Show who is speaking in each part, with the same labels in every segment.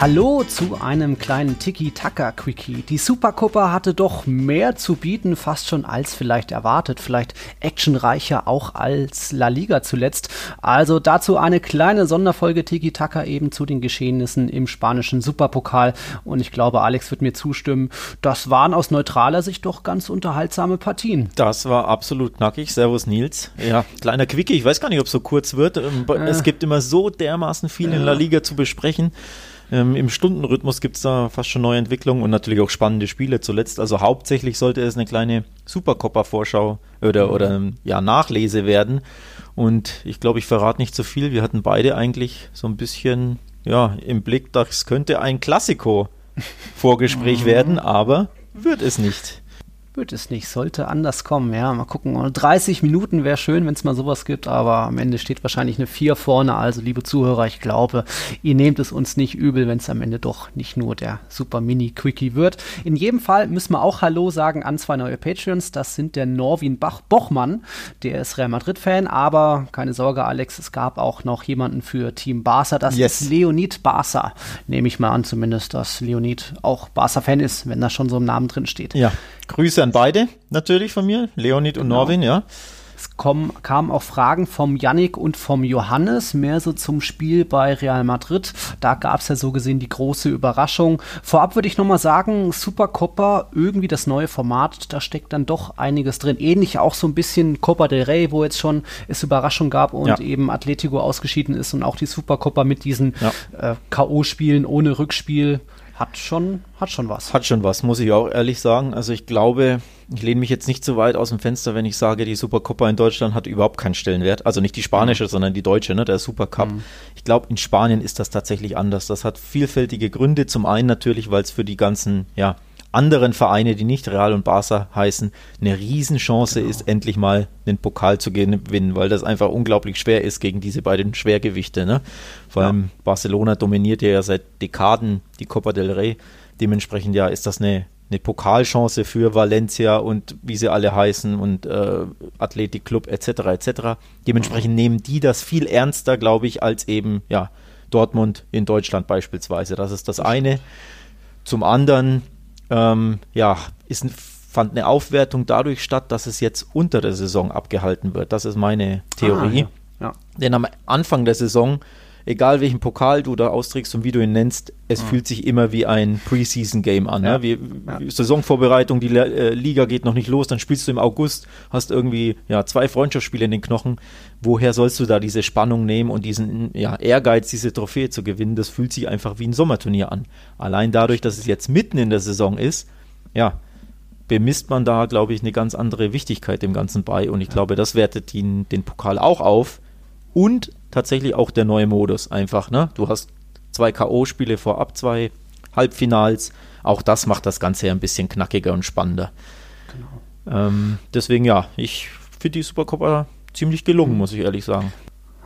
Speaker 1: Hallo zu einem kleinen Tiki-Taka-Quickie. Die Supercoppa hatte doch mehr zu bieten, fast schon als vielleicht erwartet. Vielleicht actionreicher auch als La Liga zuletzt. Also dazu eine kleine Sonderfolge Tiki-Taka eben zu den Geschehnissen im spanischen Superpokal. Und ich glaube, Alex wird mir zustimmen, das waren aus neutraler Sicht doch ganz unterhaltsame Partien.
Speaker 2: Das war absolut knackig. Servus Nils. Ja, kleiner Quickie. Ich weiß gar nicht, ob es so kurz wird. Ähm, es gibt immer so dermaßen viel in La Liga zu besprechen. Ähm, Im Stundenrhythmus gibt es da fast schon neue Entwicklungen und natürlich auch spannende Spiele zuletzt. Also hauptsächlich sollte es eine kleine Supercopper-Vorschau oder, mhm. oder ja, Nachlese werden. Und ich glaube, ich verrate nicht zu so viel. Wir hatten beide eigentlich so ein bisschen ja, im Blick, das könnte ein Klassiko-Vorgespräch mhm. werden, aber wird es nicht
Speaker 1: wird es nicht. Sollte anders kommen. Ja, mal gucken. 30 Minuten wäre schön, wenn es mal sowas gibt, aber am Ende steht wahrscheinlich eine 4 vorne. Also, liebe Zuhörer, ich glaube, ihr nehmt es uns nicht übel, wenn es am Ende doch nicht nur der Super Mini Quickie wird. In jedem Fall müssen wir auch Hallo sagen an zwei neue Patreons. Das sind der Norwin Bach Bochmann, der ist Real Madrid-Fan, aber keine Sorge, Alex, es gab auch noch jemanden für Team Barca. Das yes. ist Leonid Barca. Nehme ich mal an, zumindest, dass Leonid auch Barca-Fan ist, wenn da schon so im Namen drin steht.
Speaker 2: Ja. Grüße an beide natürlich von mir, Leonid und genau. Norwin, ja.
Speaker 1: Es kommen, kamen auch Fragen vom Yannick und vom Johannes, mehr so zum Spiel bei Real Madrid. Da gab es ja so gesehen die große Überraschung. Vorab würde ich nochmal sagen, Supercopa, irgendwie das neue Format, da steckt dann doch einiges drin. Ähnlich auch so ein bisschen Copa del Rey, wo jetzt schon es Überraschung gab und ja. eben Atletico ausgeschieden ist und auch die Supercopa mit diesen ja. äh, K.O.-Spielen ohne Rückspiel hat schon, hat schon was.
Speaker 2: Hat schon was, muss ich auch ehrlich sagen. Also ich glaube, ich lehne mich jetzt nicht zu weit aus dem Fenster, wenn ich sage, die Supercopa in Deutschland hat überhaupt keinen Stellenwert. Also nicht die spanische, mhm. sondern die deutsche, ne, der Supercup. Mhm. Ich glaube, in Spanien ist das tatsächlich anders. Das hat vielfältige Gründe. Zum einen natürlich, weil es für die ganzen, ja, anderen Vereine, die nicht Real und Barca heißen, eine Riesenchance genau. ist, endlich mal einen Pokal zu gewinnen, weil das einfach unglaublich schwer ist gegen diese beiden Schwergewichte. Ne? Vor allem ja. Barcelona dominiert ja seit Dekaden die Copa del Rey. Dementsprechend ja ist das eine, eine Pokalchance für Valencia und wie sie alle heißen und äh, Athletic Club etc. etc. Dementsprechend nehmen die das viel ernster, glaube ich, als eben ja Dortmund in Deutschland beispielsweise. Das ist das eine. Zum anderen ähm, ja, ist, fand eine Aufwertung dadurch statt, dass es jetzt unter der Saison abgehalten wird. Das ist meine Theorie. Ah, ja. Ja. Denn am Anfang der Saison egal welchen Pokal du da austrägst und wie du ihn nennst, es mhm. fühlt sich immer wie ein Preseason-Game an. Ja. Ne? Wie, ja. Saisonvorbereitung, die äh, Liga geht noch nicht los, dann spielst du im August, hast irgendwie ja, zwei Freundschaftsspiele in den Knochen. Woher sollst du da diese Spannung nehmen und diesen ja, Ehrgeiz, diese Trophäe zu gewinnen? Das fühlt sich einfach wie ein Sommerturnier an. Allein dadurch, dass es jetzt mitten in der Saison ist, ja, bemisst man da, glaube ich, eine ganz andere Wichtigkeit dem Ganzen bei. Und ich glaube, das wertet den, den Pokal auch auf. Und tatsächlich auch der neue Modus einfach. Ne? Du hast zwei K.O.-Spiele vorab, zwei Halbfinals. Auch das macht das Ganze ja ein bisschen knackiger und spannender. Genau. Ähm, deswegen ja, ich finde die Supercopa ziemlich gelungen, mhm. muss ich ehrlich sagen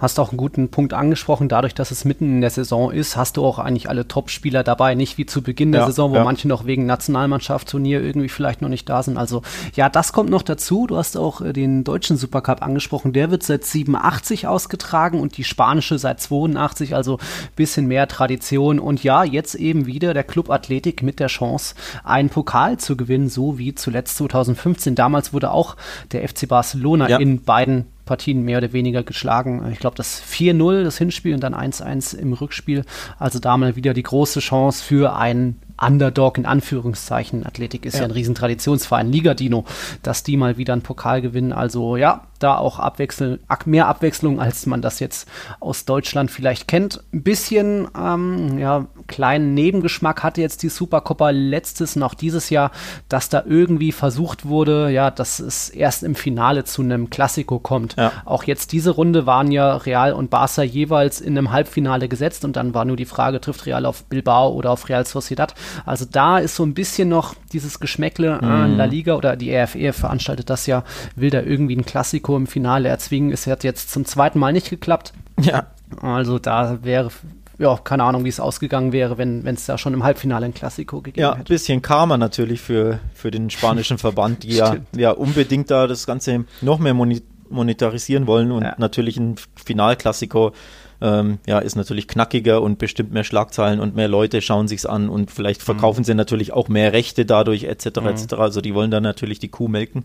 Speaker 1: hast auch einen guten Punkt angesprochen. Dadurch, dass es mitten in der Saison ist, hast du auch eigentlich alle Top-Spieler dabei. Nicht wie zu Beginn der ja, Saison, wo ja. manche noch wegen Nationalmannschaftsturnier irgendwie vielleicht noch nicht da sind. Also ja, das kommt noch dazu. Du hast auch äh, den deutschen Supercup angesprochen. Der wird seit 87 ausgetragen und die spanische seit 82. Also bisschen mehr Tradition. Und ja, jetzt eben wieder der Club Athletik mit der Chance, einen Pokal zu gewinnen, so wie zuletzt 2015. Damals wurde auch der FC Barcelona ja. in beiden Partien mehr oder weniger geschlagen. Ich glaube, das 4-0, das Hinspiel und dann 1-1 im Rückspiel. Also da mal wieder die große Chance für einen Underdog in Anführungszeichen. Athletik ist ja, ja ein Riesentraditionsverein, Liga-Dino, dass die mal wieder einen Pokal gewinnen. Also ja, da auch Abwechsel mehr Abwechslung, als man das jetzt aus Deutschland vielleicht kennt. Ein bisschen, ähm, ja, kleinen Nebengeschmack hatte jetzt die Supercoppa letztes und auch dieses Jahr, dass da irgendwie versucht wurde, ja, dass es erst im Finale zu einem Klassiko kommt. Ja. Auch jetzt diese Runde waren ja Real und Barca jeweils in einem Halbfinale gesetzt und dann war nur die Frage, trifft Real auf Bilbao oder auf Real Sociedad. Also da ist so ein bisschen noch dieses Geschmäckle, äh, mhm. La Liga oder die RFE veranstaltet das ja, will da irgendwie ein Klassiko im Finale erzwingen. Es hat jetzt zum zweiten Mal nicht geklappt. Ja. Also da wäre ja, keine Ahnung, wie es ausgegangen wäre, wenn es da schon im Halbfinale ein Klassiko gegeben
Speaker 2: ja,
Speaker 1: hätte.
Speaker 2: Ja, ein bisschen Karma natürlich für, für den spanischen Verband, die ja, ja unbedingt da das Ganze noch mehr monetarisieren wollen und ja. natürlich ein Finalklassiko ähm, ja, ist natürlich knackiger und bestimmt mehr Schlagzeilen und mehr Leute schauen sich's an und vielleicht mhm. verkaufen mhm. sie natürlich auch mehr Rechte dadurch etc. Mhm. etc. Also die wollen dann natürlich die Kuh melken.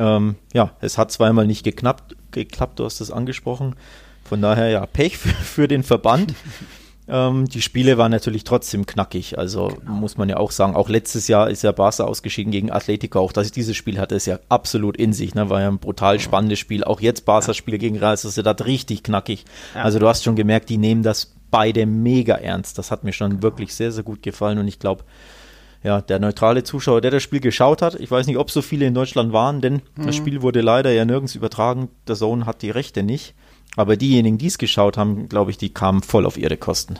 Speaker 2: Ähm, ja, es hat zweimal nicht geklappt, geklappt, du hast es angesprochen. Von daher ja, Pech für, für den Verband. ähm, die Spiele waren natürlich trotzdem knackig. Also genau. muss man ja auch sagen, auch letztes Jahr ist ja Barca ausgeschieden gegen Atletico. Auch dass ich dieses Spiel hatte, ist ja absolut in sich. Ne? War ja ein brutal spannendes Spiel. Auch jetzt Barca Spiel gegen Real Sociedad richtig knackig. Ja. Also du hast schon gemerkt, die nehmen das beide mega ernst. Das hat mir schon wirklich sehr, sehr gut gefallen und ich glaube, ja, der neutrale Zuschauer, der das Spiel geschaut hat, ich weiß nicht, ob so viele in Deutschland waren, denn mhm. das Spiel wurde leider ja nirgends übertragen. Der Zone hat die Rechte nicht. Aber diejenigen, die es geschaut haben, glaube ich, die kamen voll auf ihre Kosten.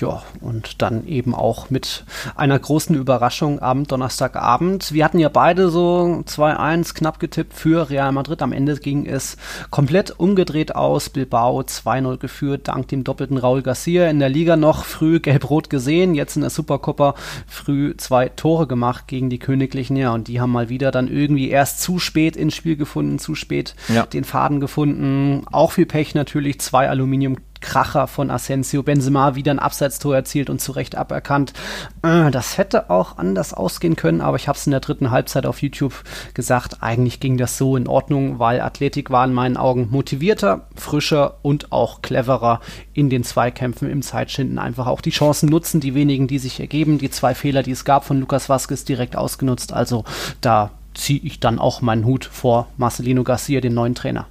Speaker 1: Ja, und dann eben auch mit einer großen Überraschung am Donnerstagabend. Wir hatten ja beide so 2-1 knapp getippt für Real Madrid. Am Ende ging es komplett umgedreht aus. Bilbao 2-0 geführt, dank dem doppelten Raul Garcia. In der Liga noch früh gelb-rot gesehen, jetzt in der Supercoppa früh zwei Tore gemacht gegen die Königlichen. Ja, und die haben mal wieder dann irgendwie erst zu spät ins Spiel gefunden, zu spät ja. den Faden gefunden. Auch viel Pech natürlich, zwei Aluminium Kracher von Asensio. Benzema wieder ein Abseitstor erzielt und zu Recht aberkannt. Äh, das hätte auch anders ausgehen können, aber ich habe es in der dritten Halbzeit auf YouTube gesagt. Eigentlich ging das so in Ordnung, weil Athletik war in meinen Augen motivierter, frischer und auch cleverer in den Zweikämpfen im Zeitschinden. Einfach auch die Chancen nutzen, die wenigen, die sich ergeben. Die zwei Fehler, die es gab von Lukas Vazquez direkt ausgenutzt. Also da ziehe ich dann auch meinen Hut vor Marcelino Garcia, den neuen Trainer.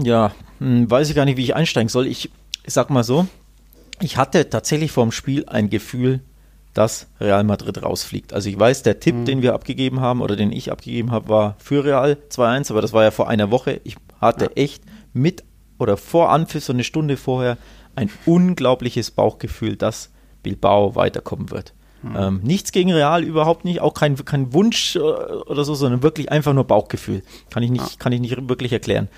Speaker 2: Ja, hm, weiß ich gar nicht, wie ich einsteigen soll. Ich ich sag mal so, ich hatte tatsächlich vor dem Spiel ein Gefühl, dass Real Madrid rausfliegt. Also ich weiß, der Tipp, mhm. den wir abgegeben haben oder den ich abgegeben habe, war für Real 2-1, aber das war ja vor einer Woche. Ich hatte ja. echt mit oder vor Anpfiff, so eine Stunde vorher, ein unglaubliches Bauchgefühl, dass Bilbao weiterkommen wird. Mhm. Ähm, nichts gegen Real, überhaupt nicht, auch kein, kein Wunsch äh, oder so, sondern wirklich einfach nur Bauchgefühl. Kann ich nicht, ja. kann ich nicht wirklich erklären.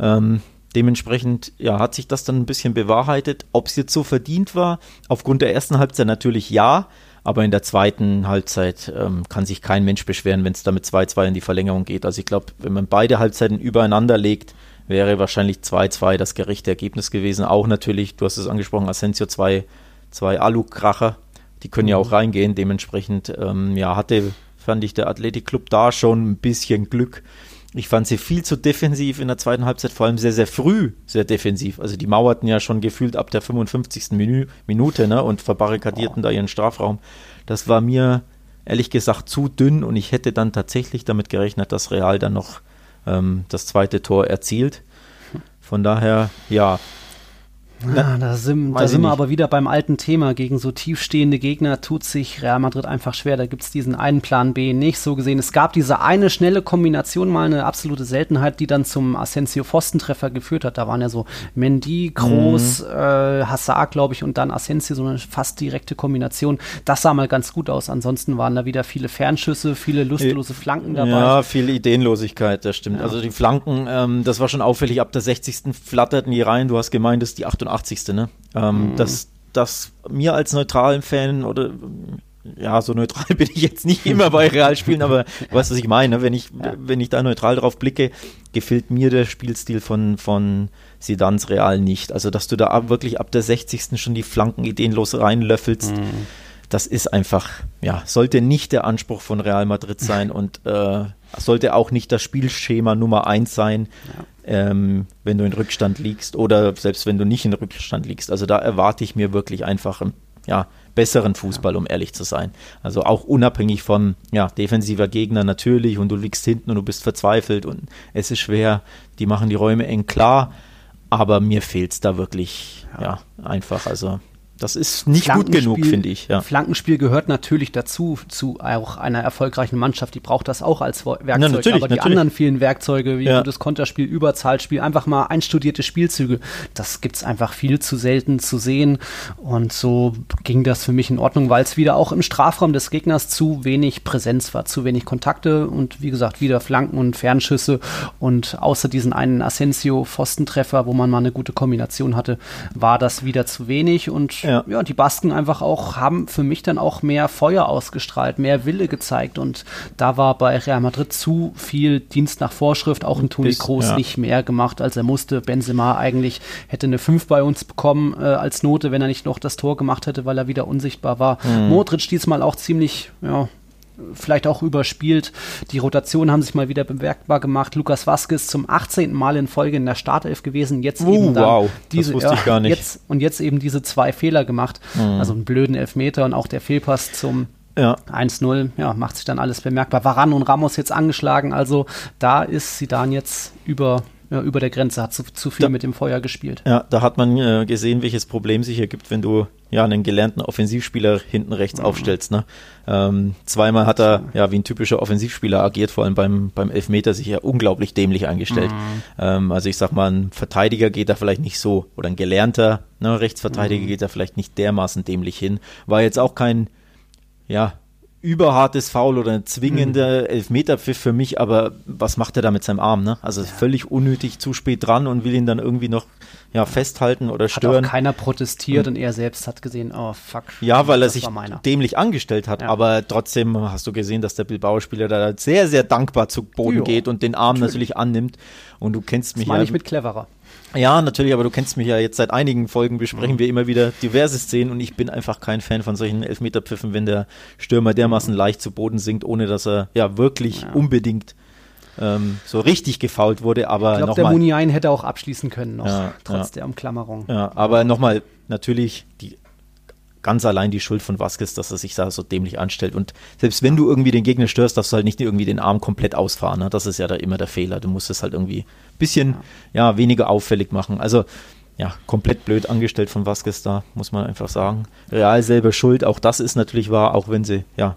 Speaker 2: Ähm, Dementsprechend ja, hat sich das dann ein bisschen bewahrheitet. Ob es jetzt so verdient war, aufgrund der ersten Halbzeit natürlich ja, aber in der zweiten Halbzeit ähm, kann sich kein Mensch beschweren, wenn es da mit 2-2 in die Verlängerung geht. Also ich glaube, wenn man beide Halbzeiten übereinander legt, wäre wahrscheinlich 2-2 das gerechte Ergebnis gewesen. Auch natürlich, du hast es angesprochen, Asensio zwei, zwei Alu-Kracher, die können ja auch mhm. reingehen. Dementsprechend ähm, ja, hatte, fand ich, der Athletikclub da schon ein bisschen Glück ich fand sie viel zu defensiv in der zweiten Halbzeit, vor allem sehr, sehr früh sehr defensiv. Also die mauerten ja schon gefühlt ab der 55. Menü, Minute ne, und verbarrikadierten oh. da ihren Strafraum. Das war mir ehrlich gesagt zu dünn und ich hätte dann tatsächlich damit gerechnet, dass Real dann noch ähm, das zweite Tor erzielt. Von daher, ja,
Speaker 1: ja, da sind, da sind wir aber wieder beim alten Thema. Gegen so tiefstehende Gegner tut sich Real Madrid einfach schwer. Da gibt es diesen einen Plan B nicht. So gesehen, es gab diese eine schnelle Kombination, mal eine absolute Seltenheit, die dann zum Asensio-Pfostentreffer geführt hat. Da waren ja so Mendy, Groß, mhm. äh, Hazard, glaube ich, und dann Asensio, so eine fast direkte Kombination. Das sah mal ganz gut aus. Ansonsten waren da wieder viele Fernschüsse, viele lustlose Flanken dabei.
Speaker 2: Ja, viel Ideenlosigkeit, das stimmt. Ja. Also die Flanken, ähm, das war schon auffällig. Ab der 60. flatterten die rein. Du hast gemeint, dass die 88 88. Ne? Ähm, mhm. dass, dass mir als neutralen Fan oder ja, so neutral bin ich jetzt nicht immer bei Realspielen, aber du weißt, was ich meine. Wenn ich, ja. wenn ich da neutral drauf blicke, gefällt mir der Spielstil von, von Sedans Real nicht. Also, dass du da ab, wirklich ab der 60. schon die Flanken ideenlos reinlöffelst, mhm. das ist einfach, ja, sollte nicht der Anspruch von Real Madrid sein und äh, sollte auch nicht das Spielschema Nummer eins sein. Ja ähm, wenn du in Rückstand liegst oder selbst wenn du nicht in Rückstand liegst. Also da erwarte ich mir wirklich einfach einen ja, besseren Fußball, um ehrlich zu sein. Also auch unabhängig von ja, defensiver Gegner natürlich und du liegst hinten und du bist verzweifelt und es ist schwer, die machen die Räume eng klar, aber mir fehlt es da wirklich ja. ja einfach. Also das ist nicht gut genug, finde ich.
Speaker 1: Ja. Flankenspiel gehört natürlich dazu, zu auch einer erfolgreichen Mannschaft. Die braucht das auch als Werkzeug. Ja, aber die natürlich. anderen vielen Werkzeuge, wie ja. das Konterspiel, Überzahlspiel, einfach mal einstudierte Spielzüge, das gibt es einfach viel zu selten zu sehen. Und so ging das für mich in Ordnung, weil es wieder auch im Strafraum des Gegners zu wenig Präsenz war, zu wenig Kontakte und wie gesagt, wieder Flanken und Fernschüsse. Und außer diesen einen Asensio-Pfostentreffer, wo man mal eine gute Kombination hatte, war das wieder zu wenig. Und ja. ja. die Basken einfach auch, haben für mich dann auch mehr Feuer ausgestrahlt, mehr Wille gezeigt und da war bei Real Madrid zu viel Dienst nach Vorschrift, auch ein Toni Kroos ja. nicht mehr gemacht, als er musste. Benzema eigentlich hätte eine 5 bei uns bekommen äh, als Note, wenn er nicht noch das Tor gemacht hätte, weil er wieder unsichtbar war. Mhm. Modric diesmal auch ziemlich, ja, vielleicht auch überspielt. Die Rotationen haben sich mal wieder bemerkbar gemacht. Lukas Vasquez zum 18. Mal in Folge in der Startelf gewesen. Jetzt uh, eben dann wow, diese,
Speaker 2: das wusste ich gar nicht.
Speaker 1: Jetzt, und jetzt eben diese zwei Fehler gemacht. Mhm. Also einen blöden Elfmeter und auch der Fehlpass zum ja. 1-0, ja, macht sich dann alles bemerkbar. Varan und Ramos jetzt angeschlagen, also da ist sie dann jetzt über ja, über der Grenze, hat zu, zu viel da, mit dem Feuer gespielt.
Speaker 2: Ja, da hat man äh, gesehen, welches Problem sich ergibt, wenn du ja einen gelernten Offensivspieler hinten rechts mhm. aufstellst. Ne? Ähm, zweimal hat er ja wie ein typischer Offensivspieler agiert, vor allem beim, beim Elfmeter sich ja unglaublich dämlich angestellt. Mhm. Ähm, also ich sag mal, ein Verteidiger geht da vielleicht nicht so, oder ein gelernter ne, Rechtsverteidiger mhm. geht da vielleicht nicht dermaßen dämlich hin. War jetzt auch kein ja, überhartes Foul oder ein zwingender mhm. Elfmeterpfiff für mich, aber was macht er da mit seinem Arm? Ne? Also ja. völlig unnötig, zu spät dran und will ihn dann irgendwie noch ja, festhalten oder stören.
Speaker 1: Hat auch keiner protestiert und, und er selbst hat gesehen, oh fuck.
Speaker 2: Ja, weil er sich dämlich angestellt hat, ja. aber trotzdem hast du gesehen, dass der Bilbao-Spieler da sehr, sehr dankbar zu Boden jo. geht und den Arm natürlich. natürlich annimmt und du kennst mich
Speaker 1: das meine ja. ich mit cleverer.
Speaker 2: Ja, natürlich, aber du kennst mich ja jetzt seit einigen Folgen besprechen mhm. wir immer wieder diverse Szenen und ich bin einfach kein Fan von solchen Elfmeterpfiffen, wenn der Stürmer dermaßen leicht zu Boden sinkt, ohne dass er ja wirklich ja. unbedingt ähm, so richtig gefault wurde. Aber ich glaube,
Speaker 1: der Muniain hätte auch abschließen können noch, ja, trotz ja. der Umklammerung.
Speaker 2: Ja, aber nochmal, natürlich, die ganz allein die Schuld von Vasquez, dass er sich da so dämlich anstellt. Und selbst wenn du irgendwie den Gegner störst, darfst du halt nicht irgendwie den Arm komplett ausfahren. Ne? Das ist ja da immer der Fehler. Du musst es halt irgendwie ein bisschen ja. ja. weniger auffällig machen. Also ja, komplett blöd angestellt von Vasquez da, muss man einfach sagen. Real selber schuld, auch das ist natürlich wahr, auch wenn sie ja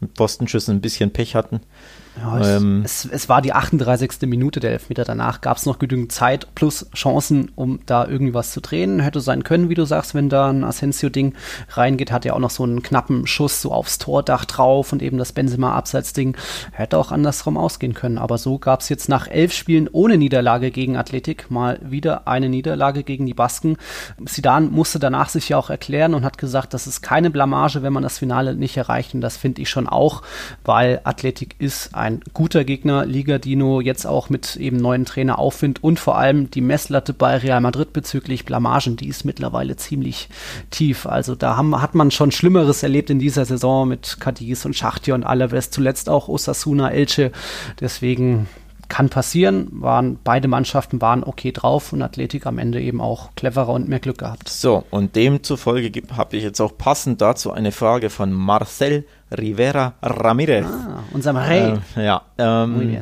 Speaker 2: mit Postenschüssen ein bisschen Pech hatten.
Speaker 1: Ja, ähm, es, es, war die 38. Minute der Elfmeter. Danach gab es noch genügend Zeit plus Chancen, um da irgendwie was zu drehen. Hätte sein können, wie du sagst, wenn da ein Asensio-Ding reingeht. Hat ja auch noch so einen knappen Schuss so aufs Tordach drauf und eben das Benzema-Abseits-Ding. Hätte auch andersrum ausgehen können. Aber so gab es jetzt nach elf Spielen ohne Niederlage gegen Athletik mal wieder eine Niederlage gegen die Basken. Sidan musste danach sich ja auch erklären und hat gesagt, das ist keine Blamage, wenn man das Finale nicht erreicht. Und das finde ich schon auch, weil Athletik ist ein ein guter Gegner, Liga Dino jetzt auch mit eben neuen Trainer Aufwind und vor allem die Messlatte bei Real Madrid bezüglich Blamagen, die ist mittlerweile ziemlich tief. Also da haben, hat man schon Schlimmeres erlebt in dieser Saison mit Cadiz und Schachtja und Alaves, zuletzt auch Osasuna, Elche. Deswegen kann passieren, waren beide Mannschaften waren okay drauf und Athletik am Ende eben auch cleverer und mehr Glück gehabt.
Speaker 2: So, und demzufolge habe ich jetzt auch passend dazu eine Frage von Marcel Rivera Ramirez. Ah,
Speaker 1: unser Maré.
Speaker 2: Äh, ja. Ähm,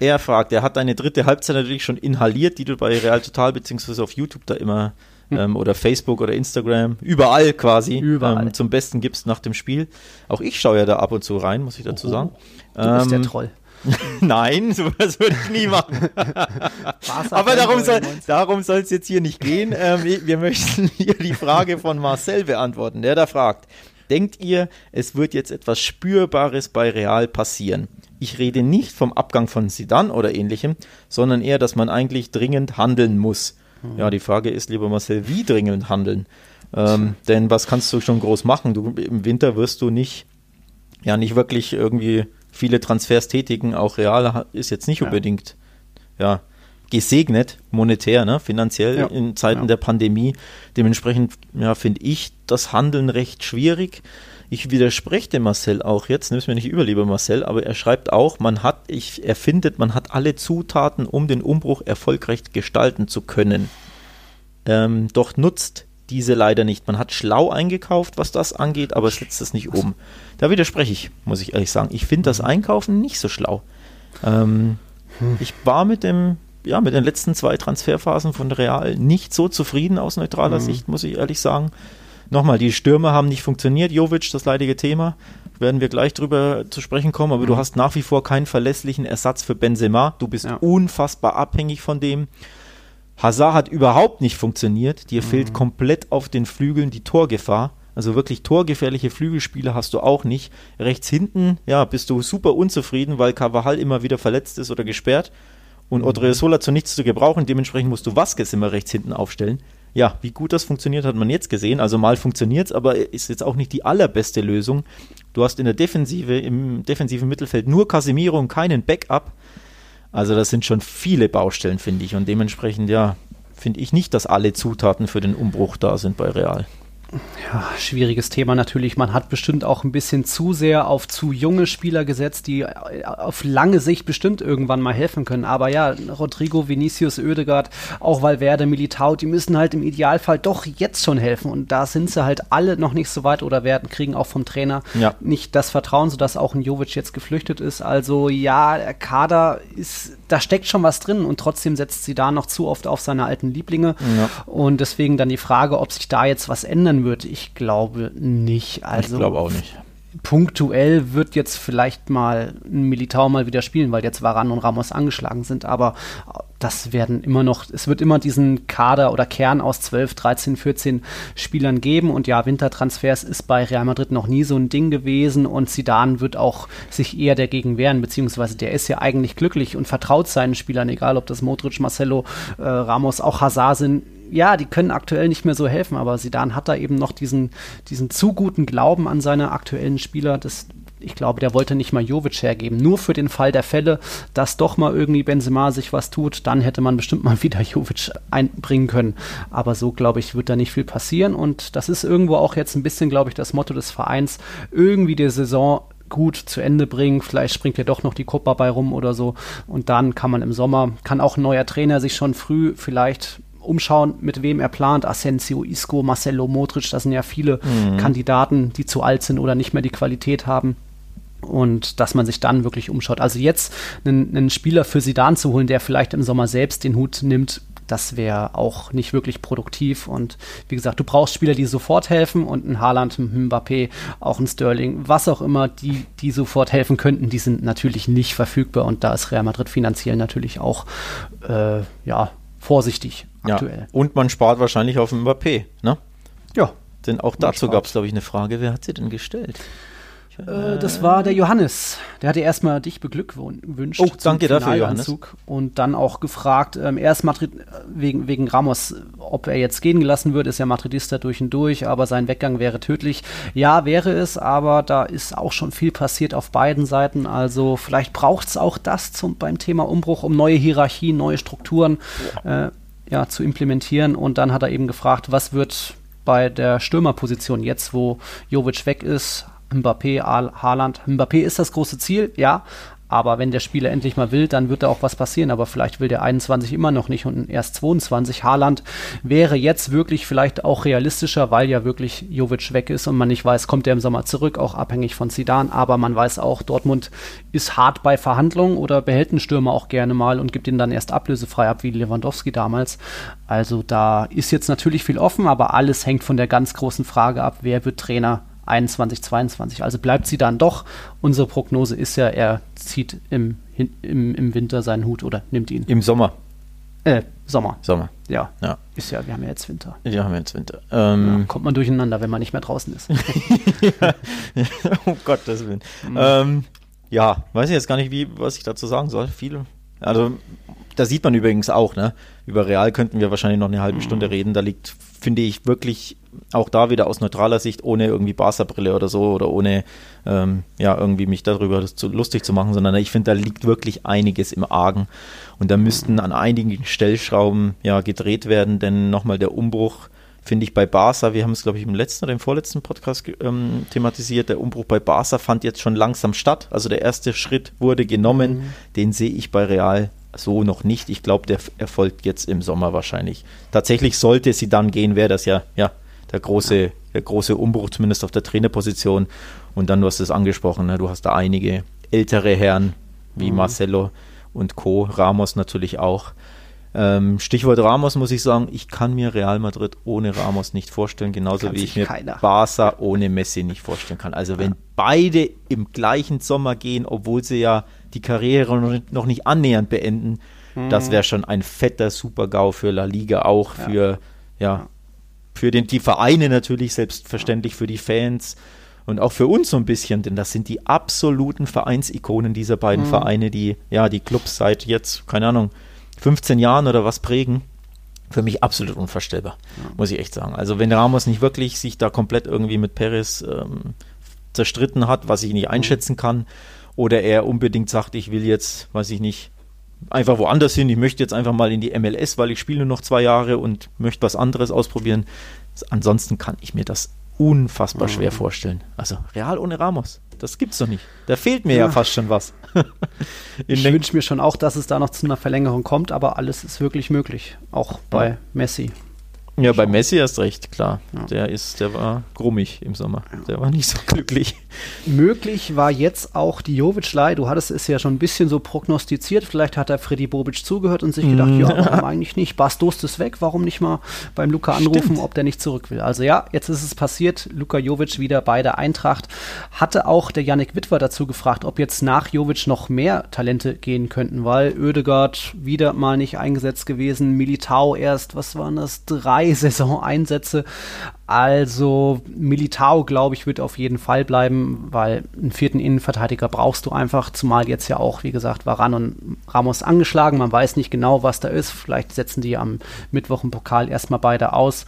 Speaker 2: er fragt, er hat eine dritte Halbzeit natürlich schon inhaliert, die du bei Real Total beziehungsweise auf YouTube da immer hm. ähm, oder Facebook oder Instagram, überall quasi
Speaker 1: überall.
Speaker 2: Ähm, zum Besten gibst nach dem Spiel. Auch ich schaue ja da ab und zu rein, muss ich dazu sagen.
Speaker 1: Du bist der ähm, Troll.
Speaker 2: Nein, sowas würde ich nie machen. Aber darum soll es jetzt hier nicht gehen. Ähm, wir möchten hier die Frage von Marcel beantworten, der da fragt. Denkt ihr, es wird jetzt etwas Spürbares bei Real passieren? Ich rede nicht vom Abgang von Sidan oder ähnlichem, sondern eher, dass man eigentlich dringend handeln muss. Ja, die Frage ist, lieber Marcel, wie dringend handeln? Ähm, denn was kannst du schon groß machen? Du, Im Winter wirst du nicht, ja, nicht wirklich irgendwie viele Transfers tätigen. Auch Real ist jetzt nicht ja. unbedingt, ja, gesegnet, monetär, ne, finanziell ja. in Zeiten ja. der Pandemie. Dementsprechend ja, finde ich das Handeln recht schwierig. Ich widerspreche dem Marcel auch jetzt, nimm es mir nicht über, lieber Marcel, aber er schreibt auch, man hat, ich, er findet, man hat alle Zutaten, um den Umbruch erfolgreich gestalten zu können. Ähm, doch nutzt diese leider nicht. Man hat schlau eingekauft, was das angeht, aber setzt es nicht um. Da widerspreche ich, muss ich ehrlich sagen. Ich finde das Einkaufen nicht so schlau. Ähm, hm. Ich war mit dem ja, mit den letzten zwei Transferphasen von Real nicht so zufrieden aus neutraler mhm. Sicht, muss ich ehrlich sagen. Nochmal, die Stürmer haben nicht funktioniert. Jovic, das leidige Thema. Werden wir gleich drüber zu sprechen kommen, aber mhm. du hast nach wie vor keinen verlässlichen Ersatz für Benzema. Du bist ja. unfassbar abhängig von dem. Hazard hat überhaupt nicht funktioniert. Dir mhm. fehlt komplett auf den Flügeln die Torgefahr. Also wirklich torgefährliche Flügelspieler hast du auch nicht. Rechts hinten, ja, bist du super unzufrieden, weil Carvajal immer wieder verletzt ist oder gesperrt und Odriozola zu nichts zu gebrauchen. Dementsprechend musst du Vasquez immer rechts hinten aufstellen. ja, wie gut das funktioniert, hat man jetzt gesehen. Also mal funktioniert es, aber ist jetzt auch nicht die allerbeste Lösung. Du hast in der Defensive, im defensiven Mittelfeld nur Casemiro und keinen Backup. Also das sind schon viele Baustellen, finde ich. Und dementsprechend, ja, finde ich nicht, dass alle Zutaten für den Umbruch da sind bei Real
Speaker 1: ja, schwieriges Thema natürlich. Man hat bestimmt auch ein bisschen zu sehr auf zu junge Spieler gesetzt, die äh, auf lange Sicht bestimmt irgendwann mal helfen können. Aber ja, Rodrigo, Vinicius, Oedegaard, auch Valverde, Militao, die müssen halt im Idealfall doch jetzt schon helfen. Und da sind sie halt alle noch nicht so weit oder werden, kriegen auch vom Trainer ja. nicht das Vertrauen, sodass auch ein Jovic jetzt geflüchtet ist. Also ja, der Kader ist, da steckt schon was drin und trotzdem setzt sie da noch zu oft auf seine alten Lieblinge. Ja. Und deswegen dann die Frage, ob sich da jetzt was ändern wird, ich glaube nicht. Also
Speaker 2: ich glaube auch nicht.
Speaker 1: Punktuell wird jetzt vielleicht mal ein Militao mal wieder spielen, weil jetzt Varan und Ramos angeschlagen sind, aber das werden immer noch, es wird immer diesen Kader oder Kern aus 12, 13, 14 Spielern geben. Und ja, Wintertransfers ist bei Real Madrid noch nie so ein Ding gewesen. Und Zidane wird auch sich eher dagegen wehren, beziehungsweise der ist ja eigentlich glücklich und vertraut seinen Spielern, egal ob das Modric, Marcelo, äh, Ramos, auch Hazard sind, ja, die können aktuell nicht mehr so helfen, aber Sidan hat da eben noch diesen, diesen zu guten Glauben an seine aktuellen Spieler. Das, ich glaube, der wollte nicht mal Jovic hergeben. Nur für den Fall der Fälle, dass doch mal irgendwie Benzema sich was tut, dann hätte man bestimmt mal wieder Jovic einbringen können. Aber so, glaube ich, wird da nicht viel passieren. Und das ist irgendwo auch jetzt ein bisschen, glaube ich, das Motto des Vereins, irgendwie die Saison gut zu Ende bringen. Vielleicht springt ja doch noch die Copa bei rum oder so. Und dann kann man im Sommer, kann auch ein neuer Trainer sich schon früh vielleicht umschauen, mit wem er plant. Asensio, Isco, Marcelo, Modric, das sind ja viele mhm. Kandidaten, die zu alt sind oder nicht mehr die Qualität haben. Und dass man sich dann wirklich umschaut. Also jetzt einen, einen Spieler für Sidan zu holen, der vielleicht im Sommer selbst den Hut nimmt, das wäre auch nicht wirklich produktiv. Und wie gesagt, du brauchst Spieler, die sofort helfen und ein Haaland, ein Mbappé, auch ein Sterling, was auch immer, die, die sofort helfen könnten, die sind natürlich nicht verfügbar. Und da ist Real Madrid finanziell natürlich auch äh, ja, vorsichtig aktuell.
Speaker 2: Ja. Und man spart wahrscheinlich auf Mbappé, ne?
Speaker 1: Ja.
Speaker 2: Denn auch dazu gab es, glaube ich, eine Frage, wer hat sie denn gestellt?
Speaker 1: Äh, das war der Johannes. Der hatte erstmal dich beglückwünscht.
Speaker 2: Oh, danke dafür, Johannes.
Speaker 1: Und dann auch gefragt, ähm, er ist Madrid, wegen, wegen Ramos, ob er jetzt gehen gelassen wird, ist ja Madridista durch und durch, aber sein Weggang wäre tödlich. Ja, wäre es, aber da ist auch schon viel passiert auf beiden Seiten. Also vielleicht braucht es auch das zum, beim Thema Umbruch, um neue Hierarchien, neue Strukturen äh, ja, zu implementieren. Und dann hat er eben gefragt, was wird bei der Stürmerposition jetzt, wo Jovic weg ist, Mbappé, Haaland. Mbappé ist das große Ziel, ja, aber wenn der Spieler endlich mal will, dann wird da auch was passieren. Aber vielleicht will der 21 immer noch nicht und erst 22. Haaland wäre jetzt wirklich vielleicht auch realistischer, weil ja wirklich Jovic weg ist und man nicht weiß, kommt er im Sommer zurück, auch abhängig von Zidane. Aber man weiß auch, Dortmund ist hart bei Verhandlungen oder behält einen Stürmer auch gerne mal und gibt ihn dann erst ablösefrei ab, wie Lewandowski damals. Also da ist jetzt natürlich viel offen, aber alles hängt von der ganz großen Frage ab, wer wird Trainer 21, 22. Also bleibt sie dann doch. Unsere Prognose ist ja, er zieht im, im, im Winter seinen Hut oder nimmt ihn.
Speaker 2: Im Sommer.
Speaker 1: Äh, Sommer.
Speaker 2: Sommer.
Speaker 1: Ja.
Speaker 2: ja.
Speaker 1: Ist ja, wir haben ja jetzt Winter.
Speaker 2: Wir haben jetzt Winter. Ähm,
Speaker 1: ja, kommt man durcheinander, wenn man nicht mehr draußen ist.
Speaker 2: ja. oh Gottes Willen. Mhm. Ähm, ja, weiß ich jetzt gar nicht, wie, was ich dazu sagen soll. Viel. Also, da sieht man übrigens auch, ne? Über Real könnten wir wahrscheinlich noch eine halbe mhm. Stunde reden. Da liegt, finde ich, wirklich auch da wieder aus neutraler Sicht, ohne irgendwie Barca-Brille oder so oder ohne ähm, ja irgendwie mich darüber zu, lustig zu machen, sondern ich finde, da liegt wirklich einiges im Argen. Und da müssten an einigen Stellschrauben ja gedreht werden, denn nochmal der Umbruch finde ich bei Barca, wir haben es glaube ich im letzten oder im vorletzten Podcast ähm, thematisiert, der Umbruch bei Barca fand jetzt schon langsam statt. Also der erste Schritt wurde genommen, mhm. den sehe ich bei Real so noch nicht. Ich glaube, der erfolgt jetzt im Sommer wahrscheinlich. Tatsächlich sollte sie dann gehen, wäre das ja, ja, der große, der große Umbruch, zumindest auf der Trainerposition. Und dann, du hast es angesprochen, ne, du hast da einige ältere Herren wie mhm. Marcelo und Co., Ramos natürlich auch. Ähm, Stichwort Ramos muss ich sagen, ich kann mir Real Madrid ohne Ramos nicht vorstellen, genauso wie ich mir keiner. Barca ohne Messi nicht vorstellen kann. Also wenn ja. beide im gleichen Sommer gehen, obwohl sie ja die Karriere noch nicht annähernd beenden, mhm. das wäre schon ein fetter Super-GAU für La Liga, auch ja. für ja, für den, die Vereine natürlich, selbstverständlich für die Fans und auch für uns so ein bisschen, denn das sind die absoluten Vereinsikonen dieser beiden mhm. Vereine, die ja die Clubs seit jetzt, keine Ahnung, 15 Jahren oder was prägen. für mich absolut unvorstellbar, ja. muss ich echt sagen. Also wenn Ramos nicht wirklich sich da komplett irgendwie mit Perez ähm, zerstritten hat, was ich nicht einschätzen kann, oder er unbedingt sagt, ich will jetzt, weiß ich nicht, einfach woanders hin, ich möchte jetzt einfach mal in die MLS, weil ich spiele nur noch zwei Jahre und möchte was anderes ausprobieren. Ansonsten kann ich mir das unfassbar schwer mhm. vorstellen. Also Real ohne Ramos, das gibt's doch nicht. Da fehlt mir ja, ja fast schon was.
Speaker 1: ich wünsche mir schon auch, dass es da noch zu einer Verlängerung kommt, aber alles ist wirklich möglich, auch bei ja. Messi.
Speaker 2: Ja, bei Messi hast recht, klar. Ja. Der ist, der war grummig im Sommer. Der war nicht so glücklich.
Speaker 1: Möglich war jetzt auch die Jovic-Lei. Du hattest es ja schon ein bisschen so prognostiziert. Vielleicht hat der Freddy Bobic zugehört und sich gedacht, mm. ja, warum eigentlich nicht? Bas Dost ist weg, warum nicht mal beim Luca anrufen, Stimmt. ob der nicht zurück will? Also ja, jetzt ist es passiert. Luka Jovic wieder bei der Eintracht. Hatte auch der Yannick Witwer dazu gefragt, ob jetzt nach Jovic noch mehr Talente gehen könnten, weil Oedegaard wieder mal nicht eingesetzt gewesen, Militao erst, was waren das, drei Saisoneinsätze. Also Militao, glaube ich, wird auf jeden Fall bleiben, weil einen vierten Innenverteidiger brauchst du einfach, zumal jetzt ja auch, wie gesagt, Varan und Ramos angeschlagen. Man weiß nicht genau, was da ist. Vielleicht setzen die am Mittwoch im Pokal erstmal beide aus.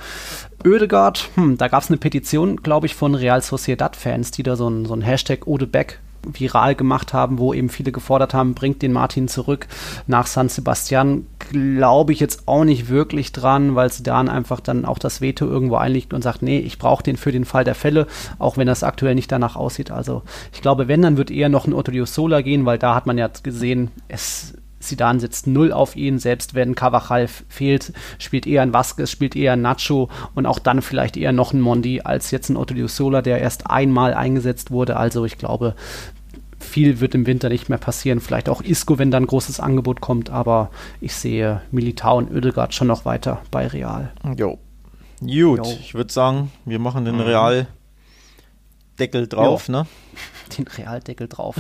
Speaker 1: Oedegaard, hm, da gab es eine Petition, glaube ich, von Real Sociedad-Fans, die da so ein, so ein Hashtag Odebeck viral gemacht haben, wo eben viele gefordert haben, bringt den Martin zurück nach San Sebastian, glaube ich jetzt auch nicht wirklich dran, weil Zidane einfach dann auch das Veto irgendwo einlegt und sagt, nee, ich brauche den für den Fall der Fälle, auch wenn das aktuell nicht danach aussieht. Also ich glaube, wenn, dann wird eher noch ein Otto Sola gehen, weil da hat man ja gesehen, es Zidane setzt null auf ihn, selbst wenn Cavachal fehlt, spielt eher ein Vasquez, spielt eher ein Nacho und auch dann vielleicht eher noch ein Mondi als jetzt ein Otto Sola, der erst einmal eingesetzt wurde. Also ich glaube, viel wird im Winter nicht mehr passieren. Vielleicht auch Isco, wenn dann ein großes Angebot kommt, aber ich sehe Militao und Oedegaard schon noch weiter bei Real.
Speaker 2: Jo. Gut, jo. ich würde sagen, wir machen den mhm. Real Deckel drauf, jo. ne?
Speaker 1: Den Realdeckel drauf.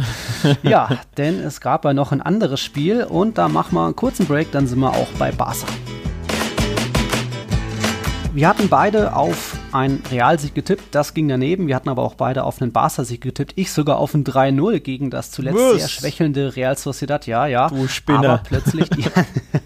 Speaker 1: ja, denn es gab ja noch ein anderes Spiel und da machen wir einen kurzen Break, dann sind wir auch bei Barca. Wir hatten beide auf einen Realsieg getippt, das ging daneben. Wir hatten aber auch beide auf einen Barca-Sieg getippt. Ich sogar auf ein 3-0 gegen das zuletzt Was? sehr schwächelnde Real Sociedad. Ja, ja.
Speaker 2: Du Spinner.
Speaker 1: Aber plötzlich, die,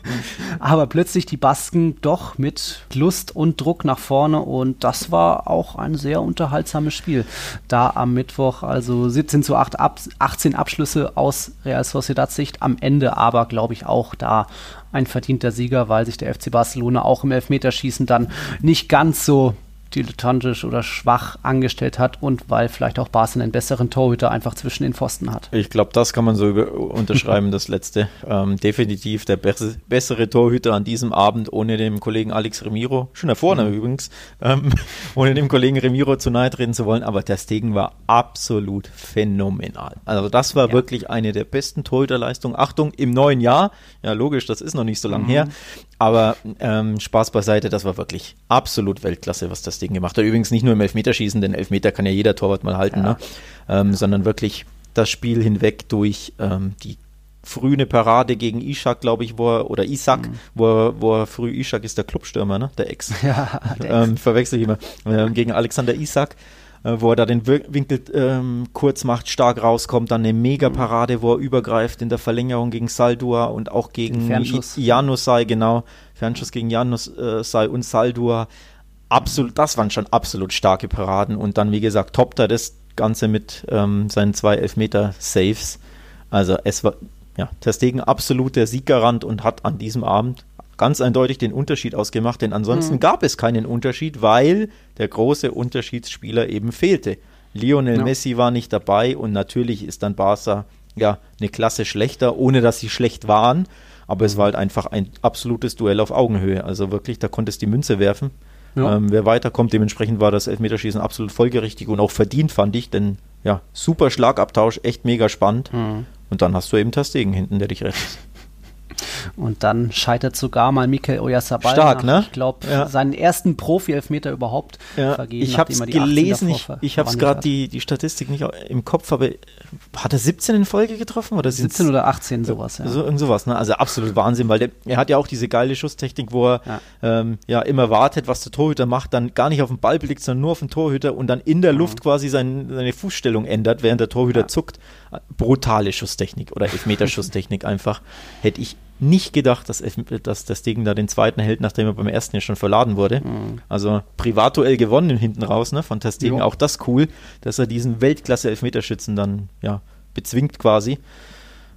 Speaker 1: aber plötzlich die Basken doch mit Lust und Druck nach vorne und das war auch ein sehr unterhaltsames Spiel. Da am Mittwoch also 17 zu 8, 18 Abschlüsse aus Real Sociedad Sicht. Am Ende aber, glaube ich, auch da ein verdienter Sieger, weil sich der FC Barcelona auch im Elfmeterschießen dann nicht ganz so dilettantisch oder schwach angestellt hat und weil vielleicht auch Barca einen besseren Torhüter einfach zwischen den Pfosten hat.
Speaker 2: Ich glaube, das kann man so unterschreiben, das letzte. Ähm, definitiv der be bessere Torhüter an diesem Abend, ohne dem Kollegen Alex Remiro, schon Vorname mhm. übrigens, ähm, ohne dem Kollegen Remiro zu nahe treten zu wollen, aber der Stegen war absolut phänomenal. Also das war ja. wirklich eine der besten Torhüterleistungen. Achtung, im neuen Jahr, ja logisch, das ist noch nicht so lange mhm. her, aber ähm, Spaß beiseite, das war wirklich absolut Weltklasse, was das Ding gemacht hat. Übrigens nicht nur im Elfmeterschießen, denn Elfmeter kann ja jeder Torwart mal halten, ja. ne? ähm, sondern wirklich das Spiel hinweg durch ähm, die frühe Parade gegen Ishak, glaube ich, wo er, oder Isak, mhm. wo, er, wo er früh, Ishak ist der Clubstürmer, ne? Der Ex. Ja, der Ex. Ähm, verwechsel ich immer. Ähm, gegen Alexander Isak wo er da den Winkel ähm, kurz macht, stark rauskommt, dann eine Mega-Parade, wo er übergreift in der Verlängerung gegen Saldua und auch gegen Janusai, genau, Fernschuss gegen Janusai und Saldua. Absolut, das waren schon absolut starke Paraden und dann, wie gesagt, toppt er das Ganze mit ähm, seinen zwei Elfmeter-Saves. Also es war, ja, Ter Stegen absolut der Sieggarant und hat an diesem Abend ganz eindeutig den Unterschied ausgemacht, denn ansonsten mhm. gab es keinen Unterschied, weil der große Unterschiedsspieler eben fehlte. Lionel ja. Messi war nicht dabei und natürlich ist dann Barca ja eine Klasse schlechter, ohne dass sie schlecht waren, aber es war halt einfach ein absolutes Duell auf Augenhöhe. Also wirklich, da konntest du die Münze werfen. Ja. Ähm, wer weiterkommt, dementsprechend war das Elfmeterschießen absolut folgerichtig und auch verdient, fand ich, denn ja, super Schlagabtausch, echt mega spannend. Mhm. Und dann hast du eben Tastegen hinten, der dich rettet.
Speaker 1: Und dann scheitert sogar mal Mikel Oyarzabal
Speaker 2: Stark,
Speaker 1: ne? Ich glaube, ja. seinen ersten Profi-Elfmeter überhaupt
Speaker 2: ja. vergeben. Ich habe es gelesen, ich, ich habe es gerade die, die Statistik nicht im Kopf, aber hat er 17 in Folge getroffen? Oder
Speaker 1: 17 oder 18, sowas,
Speaker 2: ja. So, irgend sowas, ne? Also absolut Wahnsinn, weil der, er hat ja auch diese geile Schusstechnik, wo er ja. Ähm, ja immer wartet, was der Torhüter macht, dann gar nicht auf den Ball blickt, sondern nur auf den Torhüter und dann in der Luft quasi sein, seine Fußstellung ändert, während der Torhüter zuckt. Brutale Schusstechnik oder Elfmeterschusstechnik einfach. Hätte ich nicht gedacht, dass, dass das Ding da den zweiten hält, nachdem er beim ersten ja schon verladen wurde. Mhm. Also Privatuell gewonnen hinten raus, ne, von Testegen. Auch das cool, dass er diesen Weltklasse-Elfmeterschützen dann, ja, bezwingt quasi.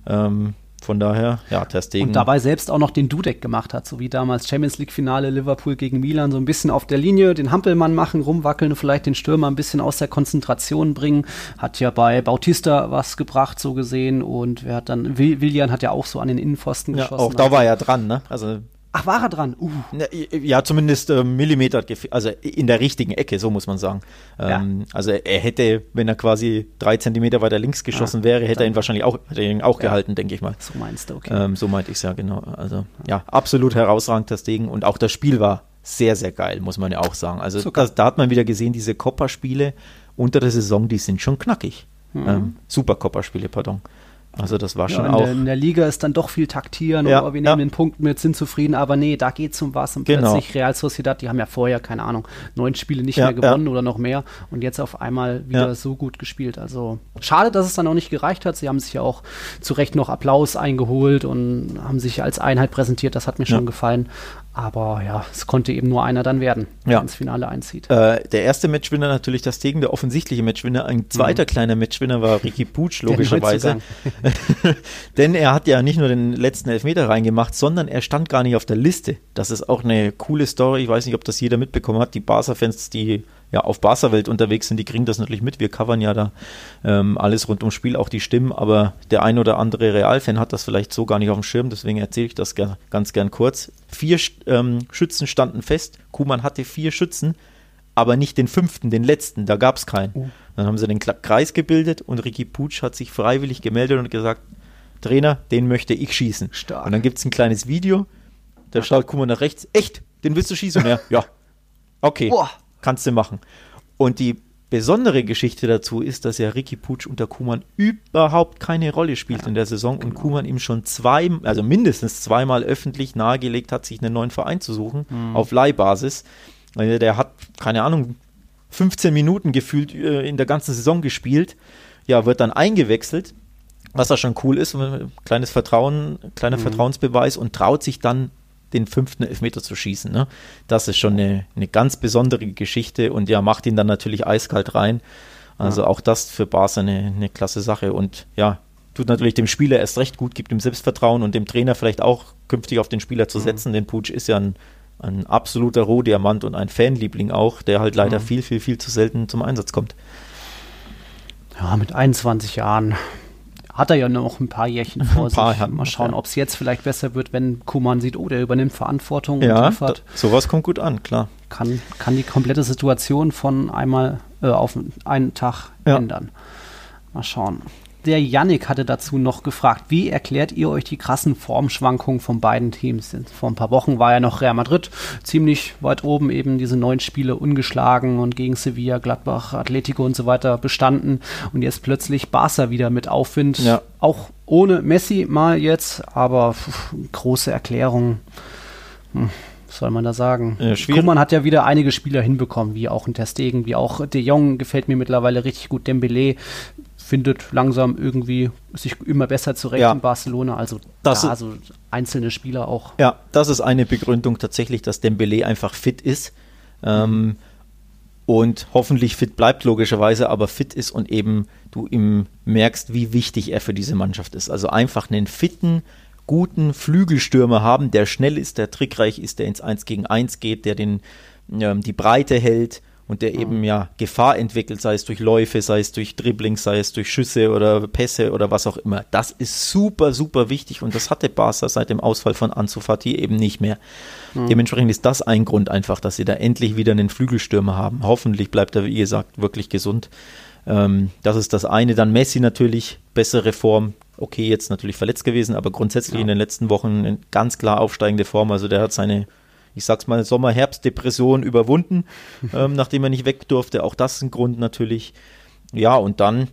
Speaker 2: Ähm, von daher, ja, Testegen.
Speaker 1: Und dabei selbst auch noch den Dudek gemacht hat, so wie damals Champions League-Finale Liverpool gegen Milan, so ein bisschen auf der Linie den Hampelmann machen, rumwackeln, vielleicht den Stürmer ein bisschen aus der Konzentration bringen. Hat ja bei Bautista was gebracht, so gesehen. Und wer hat dann, Willian hat ja auch so an den Innenpfosten
Speaker 2: ja,
Speaker 1: geschossen.
Speaker 2: Auch da war er dran, ne?
Speaker 1: Also Ach, war er dran? Uh.
Speaker 2: Ja, zumindest äh, Millimeter, also in der richtigen Ecke, so muss man sagen. Ähm, ja. Also er hätte, wenn er quasi drei Zentimeter weiter links geschossen ah, wäre, hätte er ihn wahrscheinlich auch, ihn auch ja. gehalten, denke ich mal.
Speaker 1: So meinst du, okay.
Speaker 2: Ähm, so meinte ich es ja, genau. Also ja, absolut herausragend das Ding und auch das Spiel war sehr, sehr geil, muss man ja auch sagen. Also das, da hat man wieder gesehen, diese Copper-Spiele unter der Saison, die sind schon knackig. Mhm. Ähm, super Copper-Spiele, pardon. Also das war schon
Speaker 1: ja, in
Speaker 2: auch.
Speaker 1: Der, in der Liga ist dann doch viel taktieren, ja, oder wir nehmen ja. den Punkt mit, sind zufrieden, aber nee, da geht es um was. Und genau. plötzlich Real Sociedad, die haben ja vorher, keine Ahnung, neun Spiele nicht ja, mehr gewonnen oder noch mehr und jetzt auf einmal wieder so gut gespielt. Also schade, dass es dann auch nicht gereicht hat. Sie haben sich ja auch zu Recht noch Applaus eingeholt und haben sich als Einheit präsentiert. Das hat mir schon gefallen. Aber ja, es konnte eben nur einer dann werden, der ja. ins Finale einzieht.
Speaker 2: Äh, der erste Matchwinner natürlich das Degen, der offensichtliche Matchwinner. Ein zweiter mhm. kleiner Matchwinner war Ricky Putsch, logischerweise. Denn er hat ja nicht nur den letzten Elfmeter reingemacht, sondern er stand gar nicht auf der Liste. Das ist auch eine coole Story. Ich weiß nicht, ob das jeder mitbekommen hat. Die Barca-Fans, die ja auf Barca-Welt unterwegs sind, die kriegen das natürlich mit. Wir covern ja da ähm, alles rund ums Spiel, auch die Stimmen, aber der ein oder andere Real-Fan hat das vielleicht so gar nicht auf dem Schirm, deswegen erzähle ich das ger ganz gern kurz. Vier ähm, Schützen standen fest, Kuman hatte vier Schützen, aber nicht den fünften, den letzten, da gab es keinen. Uh. Dann haben sie den Kreis gebildet und Ricky Putsch hat sich freiwillig gemeldet und gesagt, Trainer, den möchte ich schießen. Stark. Und dann gibt es ein kleines Video, da schaut Kuman nach rechts, echt, den willst du schießen? Er, ja, okay. Boah kannst du machen. Und die besondere Geschichte dazu ist, dass ja Ricky Putsch unter Kuman überhaupt keine Rolle spielt ja, in der Saison genau. und Kuman ihm schon zwei, also mindestens zweimal öffentlich nahegelegt hat, sich einen neuen Verein zu suchen mhm. auf Leihbasis. Also der hat, keine Ahnung, 15 Minuten gefühlt äh, in der ganzen Saison gespielt. Ja, wird dann eingewechselt, was ja schon cool ist, kleines Vertrauen, kleiner mhm. Vertrauensbeweis und traut sich dann den fünften Elfmeter zu schießen. Ne? Das ist schon eine, eine ganz besondere Geschichte und ja, macht ihn dann natürlich eiskalt rein. Also ja. auch das für Barca eine, eine klasse Sache und ja, tut natürlich dem Spieler erst recht gut, gibt ihm Selbstvertrauen und dem Trainer vielleicht auch künftig auf den Spieler zu mhm. setzen, mhm. denn Puig ist ja ein, ein absoluter Rohdiamant und ein Fanliebling auch, der halt leider mhm. viel, viel, viel zu selten zum Einsatz kommt.
Speaker 1: Ja, mit 21 Jahren hat er ja noch ein paar Jährchen vor paar sich. Mal schauen, ja. ob es jetzt vielleicht besser wird, wenn Kuman sieht, oh, der übernimmt Verantwortung
Speaker 2: ja, und liefert. sowas kommt gut an, klar.
Speaker 1: Kann, kann die komplette Situation von einmal äh, auf einen Tag ja. ändern. Mal schauen der Yannick hatte dazu noch gefragt, wie erklärt ihr euch die krassen Formschwankungen von beiden Teams? Vor ein paar Wochen war ja noch Real Madrid ziemlich weit oben, eben diese neun Spiele ungeschlagen und gegen Sevilla, Gladbach, Atletico und so weiter bestanden. Und jetzt plötzlich Barca wieder mit Aufwind. Ja. Auch ohne Messi mal jetzt, aber pff, große Erklärung. Hm was soll man da sagen? Ja, Kuman hat ja wieder einige Spieler hinbekommen, wie auch ein Testegen, wie auch De Jong gefällt mir mittlerweile richtig gut. Dembele findet langsam irgendwie sich immer besser zurecht ja. in Barcelona. Also das da, also einzelne Spieler auch.
Speaker 2: Ja, das ist eine Begründung tatsächlich, dass Dembele einfach fit ist. Ähm, und hoffentlich fit bleibt logischerweise, aber fit ist und eben du ihm merkst, wie wichtig er für diese Mannschaft ist. Also einfach einen fitten, guten Flügelstürmer haben, der schnell ist, der trickreich ist, der ins 1 gegen 1 geht, der den, ähm, die Breite hält und der eben ja Gefahr entwickelt, sei es durch Läufe, sei es durch Dribblings, sei es durch Schüsse oder Pässe oder was auch immer. Das ist super, super wichtig und das hatte Barca seit dem Ausfall von Ansu Fati eben nicht mehr. Mhm. Dementsprechend ist das ein Grund einfach, dass sie da endlich wieder einen Flügelstürmer haben. Hoffentlich bleibt er, wie gesagt, wirklich gesund. Ähm, das ist das eine. Dann Messi natürlich, bessere Form. Okay, jetzt natürlich verletzt gewesen, aber grundsätzlich ja. in den letzten Wochen eine ganz klar aufsteigende Form. Also der hat seine ich sag's mal, Sommer-Herbst-Depression überwunden, ähm, nachdem er nicht weg durfte. Auch das ist ein Grund natürlich. Ja, und dann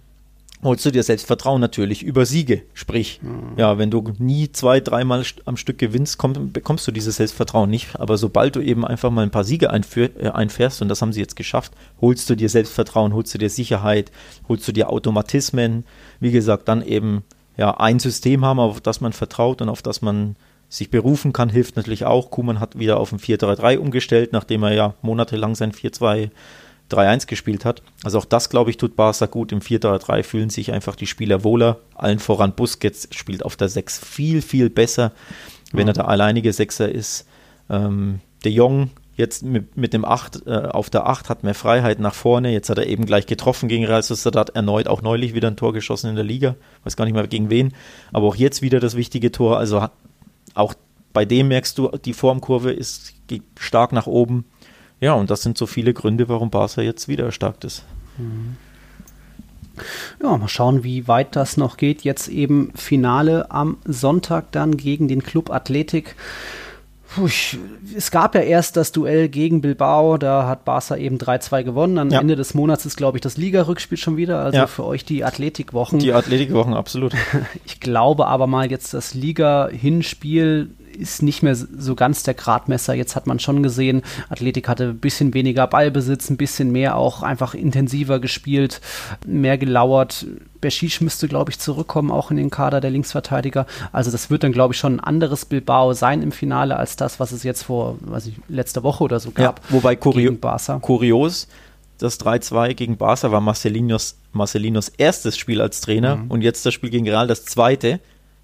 Speaker 2: holst du dir Selbstvertrauen natürlich über Siege. Sprich, mhm. ja, wenn du nie zwei, dreimal am Stück gewinnst, komm, bekommst du dieses Selbstvertrauen nicht. Aber sobald du eben einfach mal ein paar Siege einführ, äh, einfährst, und das haben sie jetzt geschafft, holst du dir Selbstvertrauen, holst du dir Sicherheit, holst du dir Automatismen. Wie gesagt, dann eben ja ein System haben, auf das man vertraut und auf das man sich berufen kann, hilft natürlich auch. Kuman hat wieder auf ein 4-3-3 umgestellt, nachdem er ja monatelang sein 4-2 3-1 gespielt hat. Also auch das, glaube ich, tut Barca gut. Im 4-3-3 fühlen sich einfach die Spieler wohler. Allen voran Busquets spielt auf der 6 viel, viel besser, wenn er der alleinige Sechser ist. Ähm, De Jong jetzt mit, mit dem 8 äh, auf der 8 hat mehr Freiheit nach vorne. Jetzt hat er eben gleich getroffen gegen Real Sociedad, erneut auch neulich wieder ein Tor geschossen in der Liga. Weiß gar nicht mehr gegen wen. Aber auch jetzt wieder das wichtige Tor. Also auch bei dem merkst du, die Formkurve ist stark nach oben. Ja, und das sind so viele Gründe, warum Barca jetzt wieder erstarkt ist.
Speaker 1: Ja, mal schauen, wie weit das noch geht. Jetzt eben Finale am Sonntag dann gegen den Club Athletik. Puh, es gab ja erst das Duell gegen Bilbao, da hat Barca eben 3-2 gewonnen. Am ja. Ende des Monats ist, glaube ich, das Liga-Rückspiel schon wieder. Also ja. für euch die Athletikwochen.
Speaker 2: Die Athletikwochen, absolut.
Speaker 1: Ich glaube aber mal jetzt das Liga-Hinspiel ist nicht mehr so ganz der Gradmesser. Jetzt hat man schon gesehen, Athletik hatte ein bisschen weniger Ballbesitz, ein bisschen mehr auch einfach intensiver gespielt, mehr gelauert. Beschisch müsste, glaube ich, zurückkommen, auch in den Kader der Linksverteidiger. Also das wird dann, glaube ich, schon ein anderes Bilbao sein im Finale als das, was es jetzt vor, weiß ich, letzter Woche oder so gab.
Speaker 2: Ja, wobei Kurio Barca. kurios, das 3-2 gegen Barca war Marcelinos, Marcelinos erstes Spiel als Trainer mhm. und jetzt das Spiel gegen Real das zweite,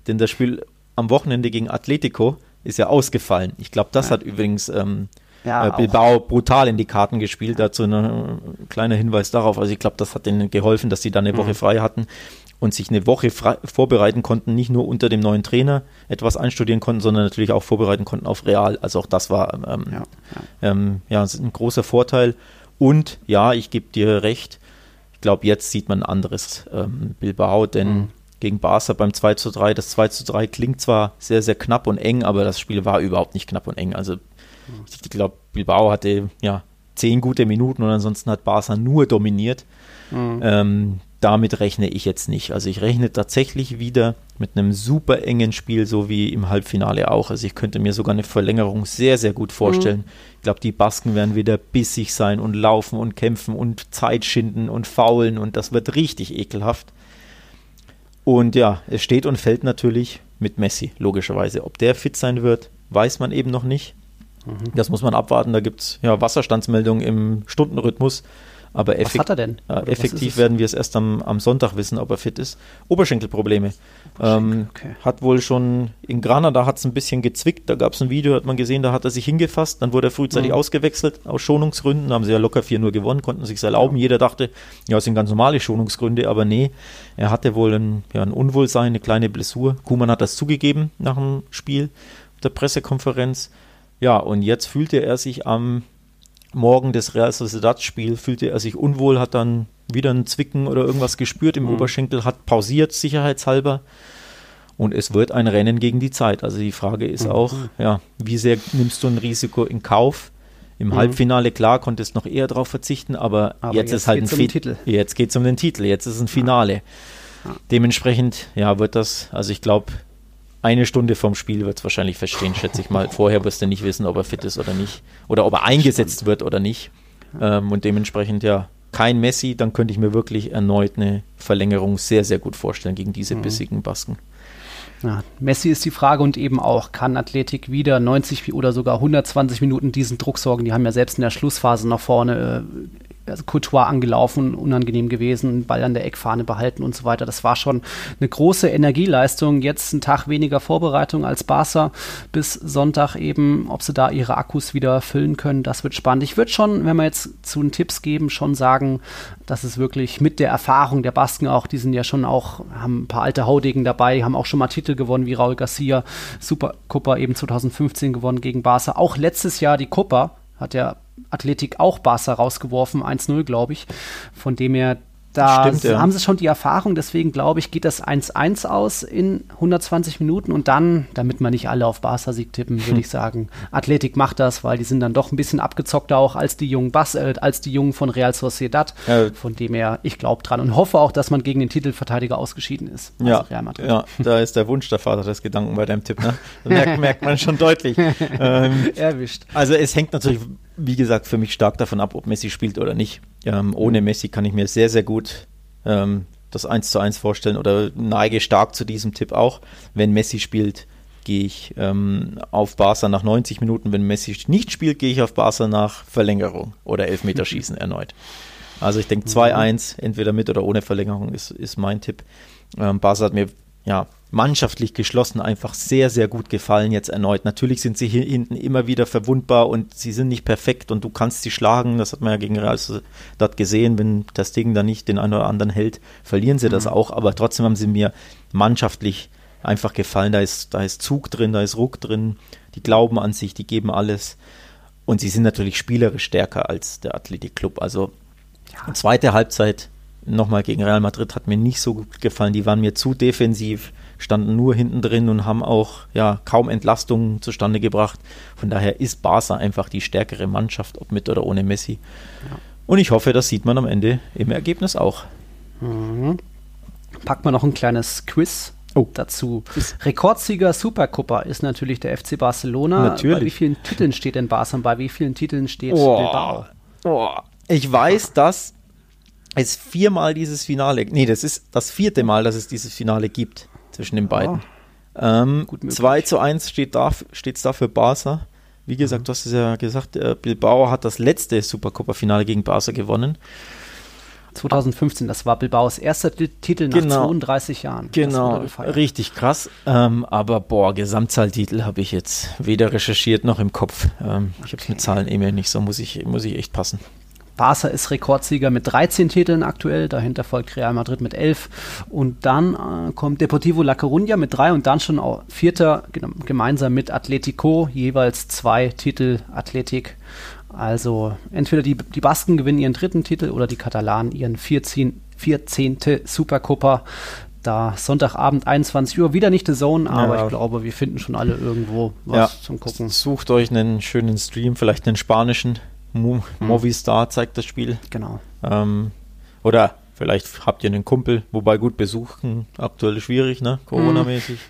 Speaker 2: denn das Spiel am Wochenende gegen Atletico ist ja ausgefallen. Ich glaube, das ja. hat übrigens ähm, ja, äh, Bilbao auch. brutal in die Karten gespielt. Dazu ein kleiner Hinweis darauf. Also ich glaube, das hat denen geholfen, dass sie da eine Woche mhm. frei hatten und sich eine Woche frei, vorbereiten konnten, nicht nur unter dem neuen Trainer etwas einstudieren konnten, sondern natürlich auch vorbereiten konnten auf Real. Also auch das war ähm, ja, ja. Ähm, ja, ein großer Vorteil. Und ja, ich gebe dir recht. Ich glaube, jetzt sieht man ein anderes ähm, Bilbao, denn mhm gegen Barca beim 2 zu 3. Das 2 zu 3 klingt zwar sehr, sehr knapp und eng, aber das Spiel war überhaupt nicht knapp und eng. Also ich glaube, Bilbao hatte ja zehn gute Minuten und ansonsten hat Barca nur dominiert. Mhm. Ähm, damit rechne ich jetzt nicht. Also ich rechne tatsächlich wieder mit einem super engen Spiel, so wie im Halbfinale auch. Also ich könnte mir sogar eine Verlängerung sehr, sehr gut vorstellen. Mhm. Ich glaube, die Basken werden wieder bissig sein und laufen und kämpfen und Zeit schinden und faulen und das wird richtig ekelhaft. Und ja, es steht und fällt natürlich mit Messi, logischerweise. Ob der fit sein wird, weiß man eben noch nicht. Mhm. Das muss man abwarten. Da gibt es ja, Wasserstandsmeldungen im Stundenrhythmus. Aber
Speaker 1: was hat er denn?
Speaker 2: Äh, effektiv werden wir es erst am, am Sonntag wissen, ob er fit ist. Oberschenkelprobleme. Oberschenkel, ähm, okay. Hat wohl schon in Granada hat es ein bisschen gezwickt. Da gab es ein Video, hat man gesehen, da hat er sich hingefasst. Dann wurde er frühzeitig mhm. ausgewechselt aus Schonungsgründen. Da haben sie ja locker 4-0 gewonnen, konnten sich erlauben. Ja. Jeder dachte, ja, es sind ganz normale Schonungsgründe, aber nee, er hatte wohl ein, ja, ein Unwohlsein, eine kleine Blessur. Kuman hat das zugegeben nach dem Spiel der Pressekonferenz. Ja, und jetzt fühlte er sich am Morgen des Real Sociedad-Spiel fühlte er sich unwohl, hat dann wieder ein Zwicken oder irgendwas gespürt im mhm. Oberschenkel, hat pausiert, sicherheitshalber. Und es wird ein Rennen gegen die Zeit. Also die Frage ist mhm. auch, ja, wie sehr nimmst du ein Risiko in Kauf? Im mhm. Halbfinale, klar, konntest noch eher darauf verzichten, aber, aber jetzt, jetzt, ist halt ein um Titel. Jetzt geht es um den Titel, jetzt ist ein Finale. Ja. Dementsprechend, ja, wird das, also ich glaube, eine Stunde vorm Spiel wird es wahrscheinlich verstehen, schätze ich mal. Vorher wirst du nicht wissen, ob er fit ist oder nicht. Oder ob er eingesetzt wird oder nicht. Ähm, und dementsprechend ja kein Messi, dann könnte ich mir wirklich erneut eine Verlängerung sehr, sehr gut vorstellen gegen diese mhm. bissigen Basken.
Speaker 1: Ja, Messi ist die Frage und eben auch, kann Athletik wieder 90 oder sogar 120 Minuten diesen Druck sorgen? Die haben ja selbst in der Schlussphase nach vorne äh, also Courtois angelaufen, unangenehm gewesen, Ball an der Eckfahne behalten und so weiter. Das war schon eine große Energieleistung. Jetzt ein Tag weniger Vorbereitung als Barca bis Sonntag eben, ob sie da ihre Akkus wieder füllen können, das wird spannend. Ich würde schon, wenn wir jetzt zu den Tipps geben, schon sagen, dass es wirklich mit der Erfahrung der Basken auch, die sind ja schon auch, haben ein paar alte Haudegen dabei, haben auch schon mal Titel gewonnen wie Raul Garcia, Supercopa eben 2015 gewonnen gegen Barca. Auch letztes Jahr die Copa hat ja Athletik auch Barca rausgeworfen, 1-0, glaube ich. Von dem her da Stimmt, ja. haben sie schon die Erfahrung, deswegen glaube ich, geht das 1-1 aus in 120 Minuten und dann, damit man nicht alle auf Barca-Sieg tippen, würde ich sagen, Athletik macht das, weil die sind dann doch ein bisschen abgezockter auch als die jungen Bas äh, als die Jungen von Real Sociedad. Ja. Von dem her, ich glaube dran und hoffe auch, dass man gegen den Titelverteidiger ausgeschieden ist.
Speaker 2: Also ja, ja, da ist der Wunsch der Vater des Gedanken bei deinem Tipp. Ne? Merkt, merkt man schon deutlich. ähm, Erwischt. Also es hängt natürlich, wie gesagt, für mich stark davon ab, ob Messi spielt oder nicht. Ähm, ohne Messi kann ich mir sehr, sehr gut ähm, das 1 zu 1 vorstellen oder neige stark zu diesem Tipp auch. Wenn Messi spielt, gehe ich ähm, auf Barca nach 90 Minuten. Wenn Messi nicht spielt, gehe ich auf Barca nach Verlängerung oder Elfmeterschießen erneut. Also ich denke 2-1, entweder mit oder ohne Verlängerung ist, ist mein Tipp. Ähm, Barca hat mir ja mannschaftlich geschlossen einfach sehr, sehr gut gefallen jetzt erneut. Natürlich sind sie hier hinten immer wieder verwundbar und sie sind nicht perfekt und du kannst sie schlagen. Das hat man ja gegen Real Sociedad gesehen. Wenn das Ding da nicht den einen oder anderen hält, verlieren sie mhm. das auch. Aber trotzdem haben sie mir mannschaftlich einfach gefallen. Da ist, da ist Zug drin, da ist Ruck drin. Die glauben an sich, die geben alles. Und sie sind natürlich spielerisch stärker als der Athletic Club. Also ja. zweite Halbzeit nochmal gegen Real Madrid hat mir nicht so gut gefallen. Die waren mir zu defensiv, standen nur hinten drin und haben auch ja, kaum Entlastungen zustande gebracht. Von daher ist Barca einfach die stärkere Mannschaft, ob mit oder ohne Messi. Ja. Und ich hoffe, das sieht man am Ende im Ergebnis auch.
Speaker 1: Mhm. Packt man noch ein kleines Quiz Oh. dazu. Rekordsieger Supercopa ist natürlich der FC Barcelona.
Speaker 2: Natürlich.
Speaker 1: Bei wie vielen Titeln steht denn Barca? Bei wie vielen Titeln steht oh. Bilbao?
Speaker 2: Oh. Ich weiß, dass es viermal dieses Finale, nee, das ist das vierte Mal, dass es dieses Finale gibt zwischen den beiden. Oh. Ähm, 2 zu 1 steht da, steht da für Barca. Wie gesagt, mhm. du hast es ja gesagt, äh, Bilbao hat das letzte Supercopa-Finale gegen Barca gewonnen.
Speaker 1: 2015, das war Bilbaos erster Titel nach genau. 32 Jahren.
Speaker 2: Genau, richtig krass. Ähm, aber boah, Gesamtzahltitel habe ich jetzt weder recherchiert noch im Kopf. Ähm, okay. Ich habe es mit Zahlen eh nicht, so muss ich, muss ich echt passen.
Speaker 1: Barca ist Rekordsieger mit 13 Titeln aktuell, dahinter folgt Real Madrid mit 11 und dann äh, kommt Deportivo La Coruña mit drei und dann schon auch Vierter gemeinsam mit Atletico, jeweils zwei Titel Athletik. Also entweder die, die Basken gewinnen ihren dritten Titel oder die Katalanen ihren 14. 14. Supercopa da Sonntagabend 21 Uhr wieder nicht die Zone, aber ja. ich glaube, wir finden schon alle irgendwo was ja. zum Gucken.
Speaker 2: Sucht euch einen schönen Stream, vielleicht einen spanischen. Mo hm. Movistar zeigt das Spiel.
Speaker 1: Genau.
Speaker 2: Ähm, oder vielleicht habt ihr einen Kumpel, wobei gut besuchen aktuell schwierig, ne? Corona-mäßig. Hm.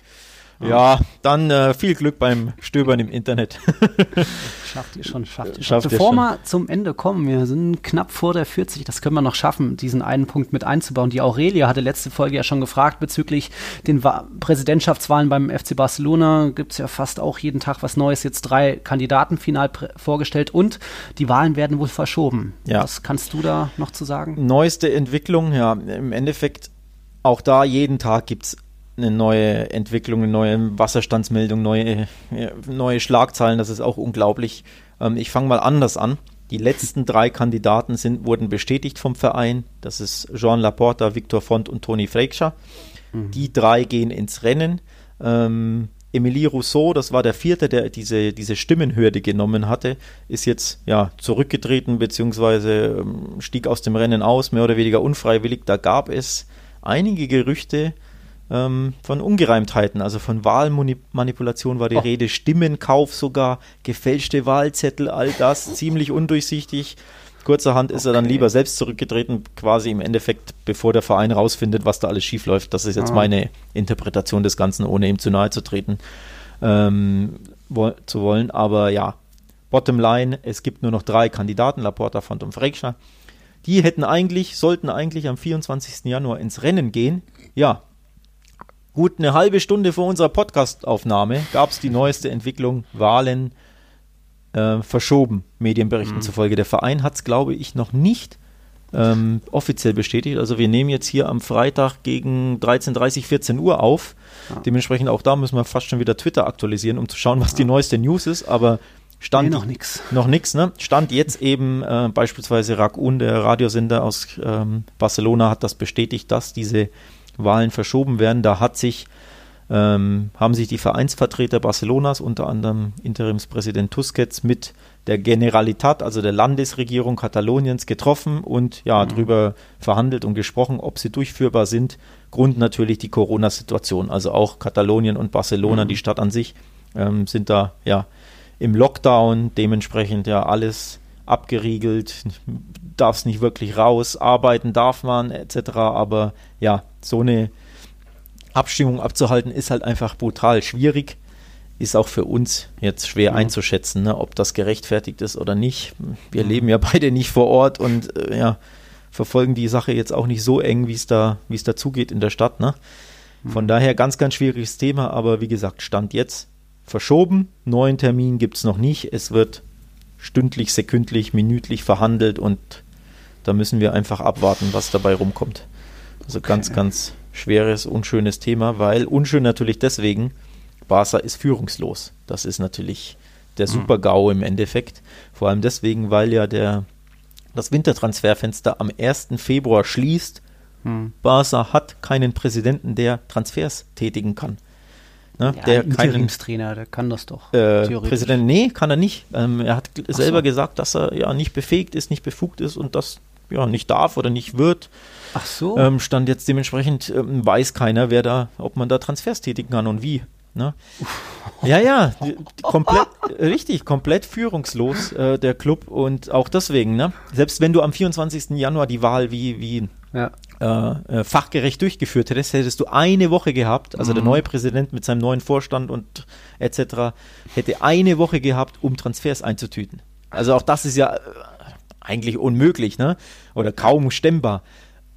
Speaker 2: Ja, dann äh, viel Glück beim Stöbern im Internet.
Speaker 1: schafft ihr schon, schafft ihr schon. Bevor wir zum Ende kommen, wir sind knapp vor der 40, das können wir noch schaffen, diesen einen Punkt mit einzubauen. Die Aurelia hatte letzte Folge ja schon gefragt bezüglich den Wa Präsidentschaftswahlen beim FC Barcelona. Gibt es ja fast auch jeden Tag was Neues. Jetzt drei Kandidaten final vorgestellt und die Wahlen werden wohl verschoben. Ja. Was kannst du da noch zu sagen?
Speaker 2: Neueste Entwicklung, ja, im Endeffekt auch da jeden Tag gibt es eine neue Entwicklung, eine neue Wasserstandsmeldung, neue, neue Schlagzeilen. Das ist auch unglaublich. Ähm, ich fange mal anders an. Die letzten drei Kandidaten sind, wurden bestätigt vom Verein. Das ist Jean Laporta, Victor Font und Toni Freixer. Mhm. Die drei gehen ins Rennen. Ähm, Emilie Rousseau, das war der vierte, der diese, diese Stimmenhürde genommen hatte, ist jetzt ja zurückgetreten bzw. Ähm, stieg aus dem Rennen aus, mehr oder weniger unfreiwillig. Da gab es einige Gerüchte, ähm, von Ungereimtheiten, also von Wahlmanipulation war die oh. Rede, Stimmenkauf sogar, gefälschte Wahlzettel, all das, ziemlich undurchsichtig. Kurzerhand ist okay. er dann lieber selbst zurückgetreten, quasi im Endeffekt, bevor der Verein rausfindet, was da alles schiefläuft. Das ist jetzt ah. meine Interpretation des Ganzen, ohne ihm zu nahe zu treten ähm, wo zu wollen. Aber ja, bottom line, es gibt nur noch drei Kandidaten, Laporta, Font und Frekscher. Die hätten eigentlich, sollten eigentlich am 24. Januar ins Rennen gehen. Ja, Gut eine halbe Stunde vor unserer Podcastaufnahme gab es die neueste Entwicklung, Wahlen äh, verschoben, Medienberichten mhm. zufolge. Der Verein hat es, glaube ich, noch nicht ähm, offiziell bestätigt. Also wir nehmen jetzt hier am Freitag gegen 13.30, 14 Uhr auf. Ja. Dementsprechend auch da müssen wir fast schon wieder Twitter aktualisieren, um zu schauen, was ja. die neueste News ist. Aber Stand
Speaker 1: nee, noch nichts.
Speaker 2: Noch nichts, ne? Stand jetzt eben äh, beispielsweise Rakun, der Radiosender aus ähm, Barcelona, hat das bestätigt, dass diese Wahlen verschoben werden. Da hat sich, ähm, haben sich die Vereinsvertreter Barcelonas, unter anderem Interimspräsident Tusquets, mit der Generalitat, also der Landesregierung Kataloniens, getroffen und ja, mhm. darüber verhandelt und gesprochen, ob sie durchführbar sind. Grund natürlich die Corona-Situation. Also auch Katalonien und Barcelona, mhm. die Stadt an sich, ähm, sind da ja im Lockdown, dementsprechend ja alles abgeriegelt, darf es nicht wirklich raus, arbeiten darf man etc. Aber ja, so eine Abstimmung abzuhalten ist halt einfach brutal schwierig. Ist auch für uns jetzt schwer mhm. einzuschätzen, ne, ob das gerechtfertigt ist oder nicht. Wir mhm. leben ja beide nicht vor Ort und äh, ja, verfolgen die Sache jetzt auch nicht so eng, wie es da, wie es dazugeht in der Stadt. Ne? Von mhm. daher ganz, ganz schwieriges Thema, aber wie gesagt, Stand jetzt verschoben. Neuen Termin gibt es noch nicht. Es wird stündlich, sekündlich, minütlich verhandelt und da müssen wir einfach abwarten, was dabei rumkommt. Also okay. ganz, ganz schweres, unschönes Thema, weil unschön natürlich deswegen, Barca ist führungslos. Das ist natürlich der mhm. Super-GAU im Endeffekt. Vor allem deswegen, weil ja der, das Wintertransferfenster am 1. Februar schließt. Hm. Barca hat keinen Präsidenten, der Transfers tätigen kann.
Speaker 1: Ne? Ja, der Interimstrainer, der kann das doch.
Speaker 2: Äh, Präsident, nee, kann er nicht. Ähm, er hat Ach selber so. gesagt, dass er ja nicht befähigt ist, nicht befugt ist und das ja nicht darf oder nicht wird.
Speaker 1: Ach so.
Speaker 2: Ähm, stand jetzt dementsprechend ähm, weiß keiner, wer da, ob man da Transfers tätigen kann und wie. Ne? Ja, ja, komplett, richtig, komplett führungslos äh, der Club und auch deswegen, ne? Selbst wenn du am 24. Januar die Wahl wie, wie ja. äh, äh, fachgerecht durchgeführt hättest, hättest du eine Woche gehabt, also mhm. der neue Präsident mit seinem neuen Vorstand und etc. hätte eine Woche gehabt, um Transfers einzutüten. Also auch das ist ja äh, eigentlich unmöglich, ne? Oder kaum stemmbar.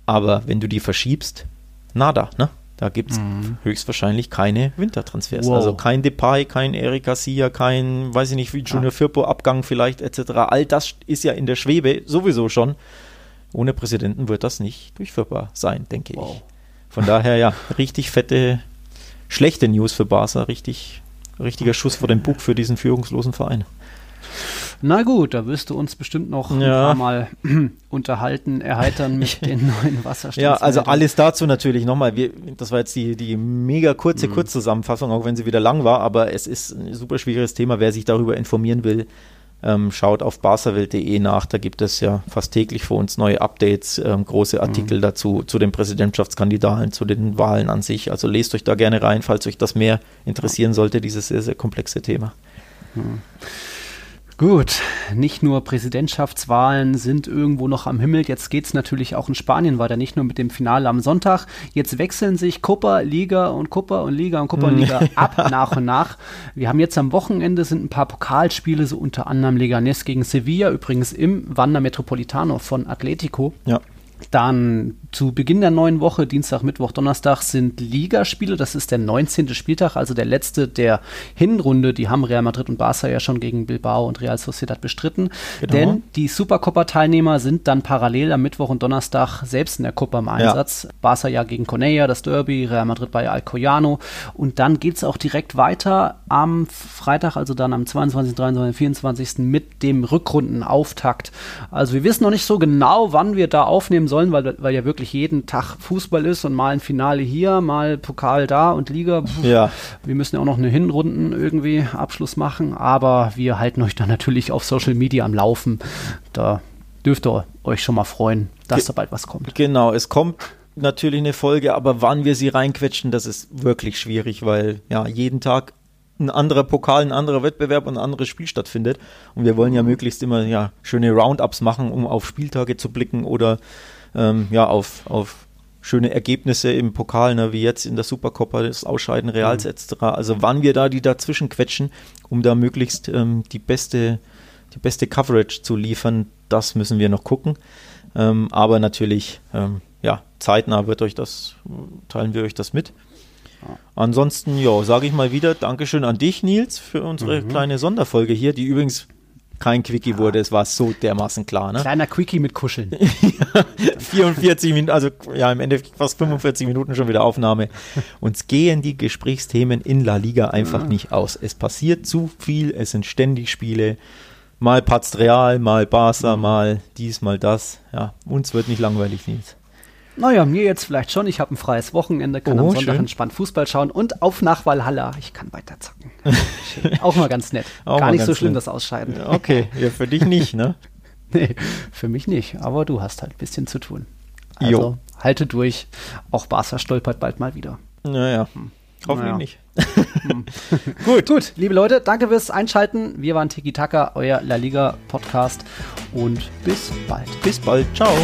Speaker 2: Aber wenn du die verschiebst, nada, ne? Da gibt es mhm. höchstwahrscheinlich keine Wintertransfers. Wow. Also kein Depay, kein Eric Garcia, kein, weiß ich nicht, wie Junior ah. Firpo Abgang vielleicht etc. All das ist ja in der Schwebe sowieso schon. Ohne Präsidenten wird das nicht durchführbar sein, denke wow. ich. Von daher ja, richtig fette, schlechte News für Barca, richtig, richtiger Schuss vor den Bug für diesen führungslosen Verein.
Speaker 1: Na gut, da wirst du uns bestimmt noch ja. ein paar Mal unterhalten, erheitern mit den neuen Wasserstandswerten.
Speaker 2: Ja, also alles dazu natürlich nochmal. das war jetzt die, die mega kurze mhm. Kurzzusammenfassung, auch wenn sie wieder lang war, aber es ist ein super schwieriges Thema. Wer sich darüber informieren will, ähm, schaut auf barsawelt.de nach. Da gibt es ja fast täglich für uns neue Updates, ähm, große Artikel mhm. dazu, zu den Präsidentschaftskandidaten, zu den Wahlen an sich. Also lest euch da gerne rein, falls euch das mehr interessieren sollte, dieses sehr, sehr komplexe Thema.
Speaker 1: Mhm. Gut, nicht nur Präsidentschaftswahlen sind irgendwo noch am Himmel, jetzt geht es natürlich auch in Spanien weiter, nicht nur mit dem Finale am Sonntag. Jetzt wechseln sich Copa, Liga und Copa und Liga und Copa und Liga ab nach und nach. Wir haben jetzt am Wochenende sind ein paar Pokalspiele, so unter anderem Leganés gegen Sevilla, übrigens im Wander Metropolitano von Atletico.
Speaker 2: Ja.
Speaker 1: Dann zu Beginn der neuen Woche, Dienstag, Mittwoch, Donnerstag, sind Ligaspiele. Das ist der 19. Spieltag, also der letzte der Hinrunde. Die haben Real Madrid und Barca ja schon gegen Bilbao und Real Sociedad bestritten. Genau. Denn die Supercopa-Teilnehmer sind dann parallel am Mittwoch und Donnerstag selbst in der Copa im Einsatz. Ja. Barca ja gegen Cornella, das Derby, Real Madrid bei Alcoyano. Und dann geht es auch direkt weiter am Freitag, also dann am 22., 23., 24. mit dem Rückrundenauftakt. Also wir wissen noch nicht so genau, wann wir da aufnehmen sollen, weil, weil ja wirklich jeden Tag Fußball ist und mal ein Finale hier, mal Pokal da und Liga.
Speaker 2: Puh, ja.
Speaker 1: Wir müssen ja auch noch eine Hinrunden irgendwie Abschluss machen, aber wir halten euch dann natürlich auf Social Media am Laufen. Da dürft ihr euch schon mal freuen, dass Ge da bald was kommt.
Speaker 2: Genau, es kommt natürlich eine Folge, aber wann wir sie reinquetschen, das ist wirklich schwierig, weil ja jeden Tag ein anderer Pokal, ein anderer Wettbewerb und ein anderes Spiel stattfindet. Und wir wollen ja möglichst immer ja schöne Roundups machen, um auf Spieltage zu blicken oder ähm, ja, auf, auf schöne Ergebnisse im Pokal, ne, wie jetzt in der Supercoppa, das Ausscheiden Reals mhm. etc. Also wann wir da die dazwischen quetschen, um da möglichst ähm, die beste die beste Coverage zu liefern, das müssen wir noch gucken. Ähm, aber natürlich, ähm, ja, zeitnah wird euch das, teilen wir euch das mit. Ansonsten, ja, sage ich mal wieder Dankeschön an dich, Nils, für unsere mhm. kleine Sonderfolge hier, die übrigens kein Quickie wurde. Es war so dermaßen klar. Ne?
Speaker 1: Kleiner Quickie mit Kuscheln.
Speaker 2: 44 Minuten, also ja, im Endeffekt fast 45 Minuten schon wieder Aufnahme. Uns gehen die Gesprächsthemen in La Liga einfach ja. nicht aus. Es passiert zu viel, es sind ständig Spiele. Mal patzt Real, mal Barca, mhm. mal dies, mal das. Ja, uns wird nicht langweilig, Nils.
Speaker 1: Naja, mir jetzt vielleicht schon. Ich habe ein freies Wochenende, kann oh, am Sonntag schön. entspannt Fußball schauen und auf nach Valhalla. Ich kann weiter zocken. Auch mal ganz nett. Auch Gar nicht so schlimm, nett. das Ausscheiden.
Speaker 2: Ja, okay, ja, für dich nicht, ne?
Speaker 1: nee, für mich nicht. Aber du hast halt ein bisschen zu tun. Also jo. halte durch. Auch Barca stolpert bald mal wieder.
Speaker 2: Naja. Hm. Hoffentlich naja. nicht.
Speaker 1: Hm. Gut. Gut, liebe Leute, danke fürs Einschalten. Wir waren Tiki Taka, euer La Liga Podcast und bis bald.
Speaker 2: Bis bald. Ciao.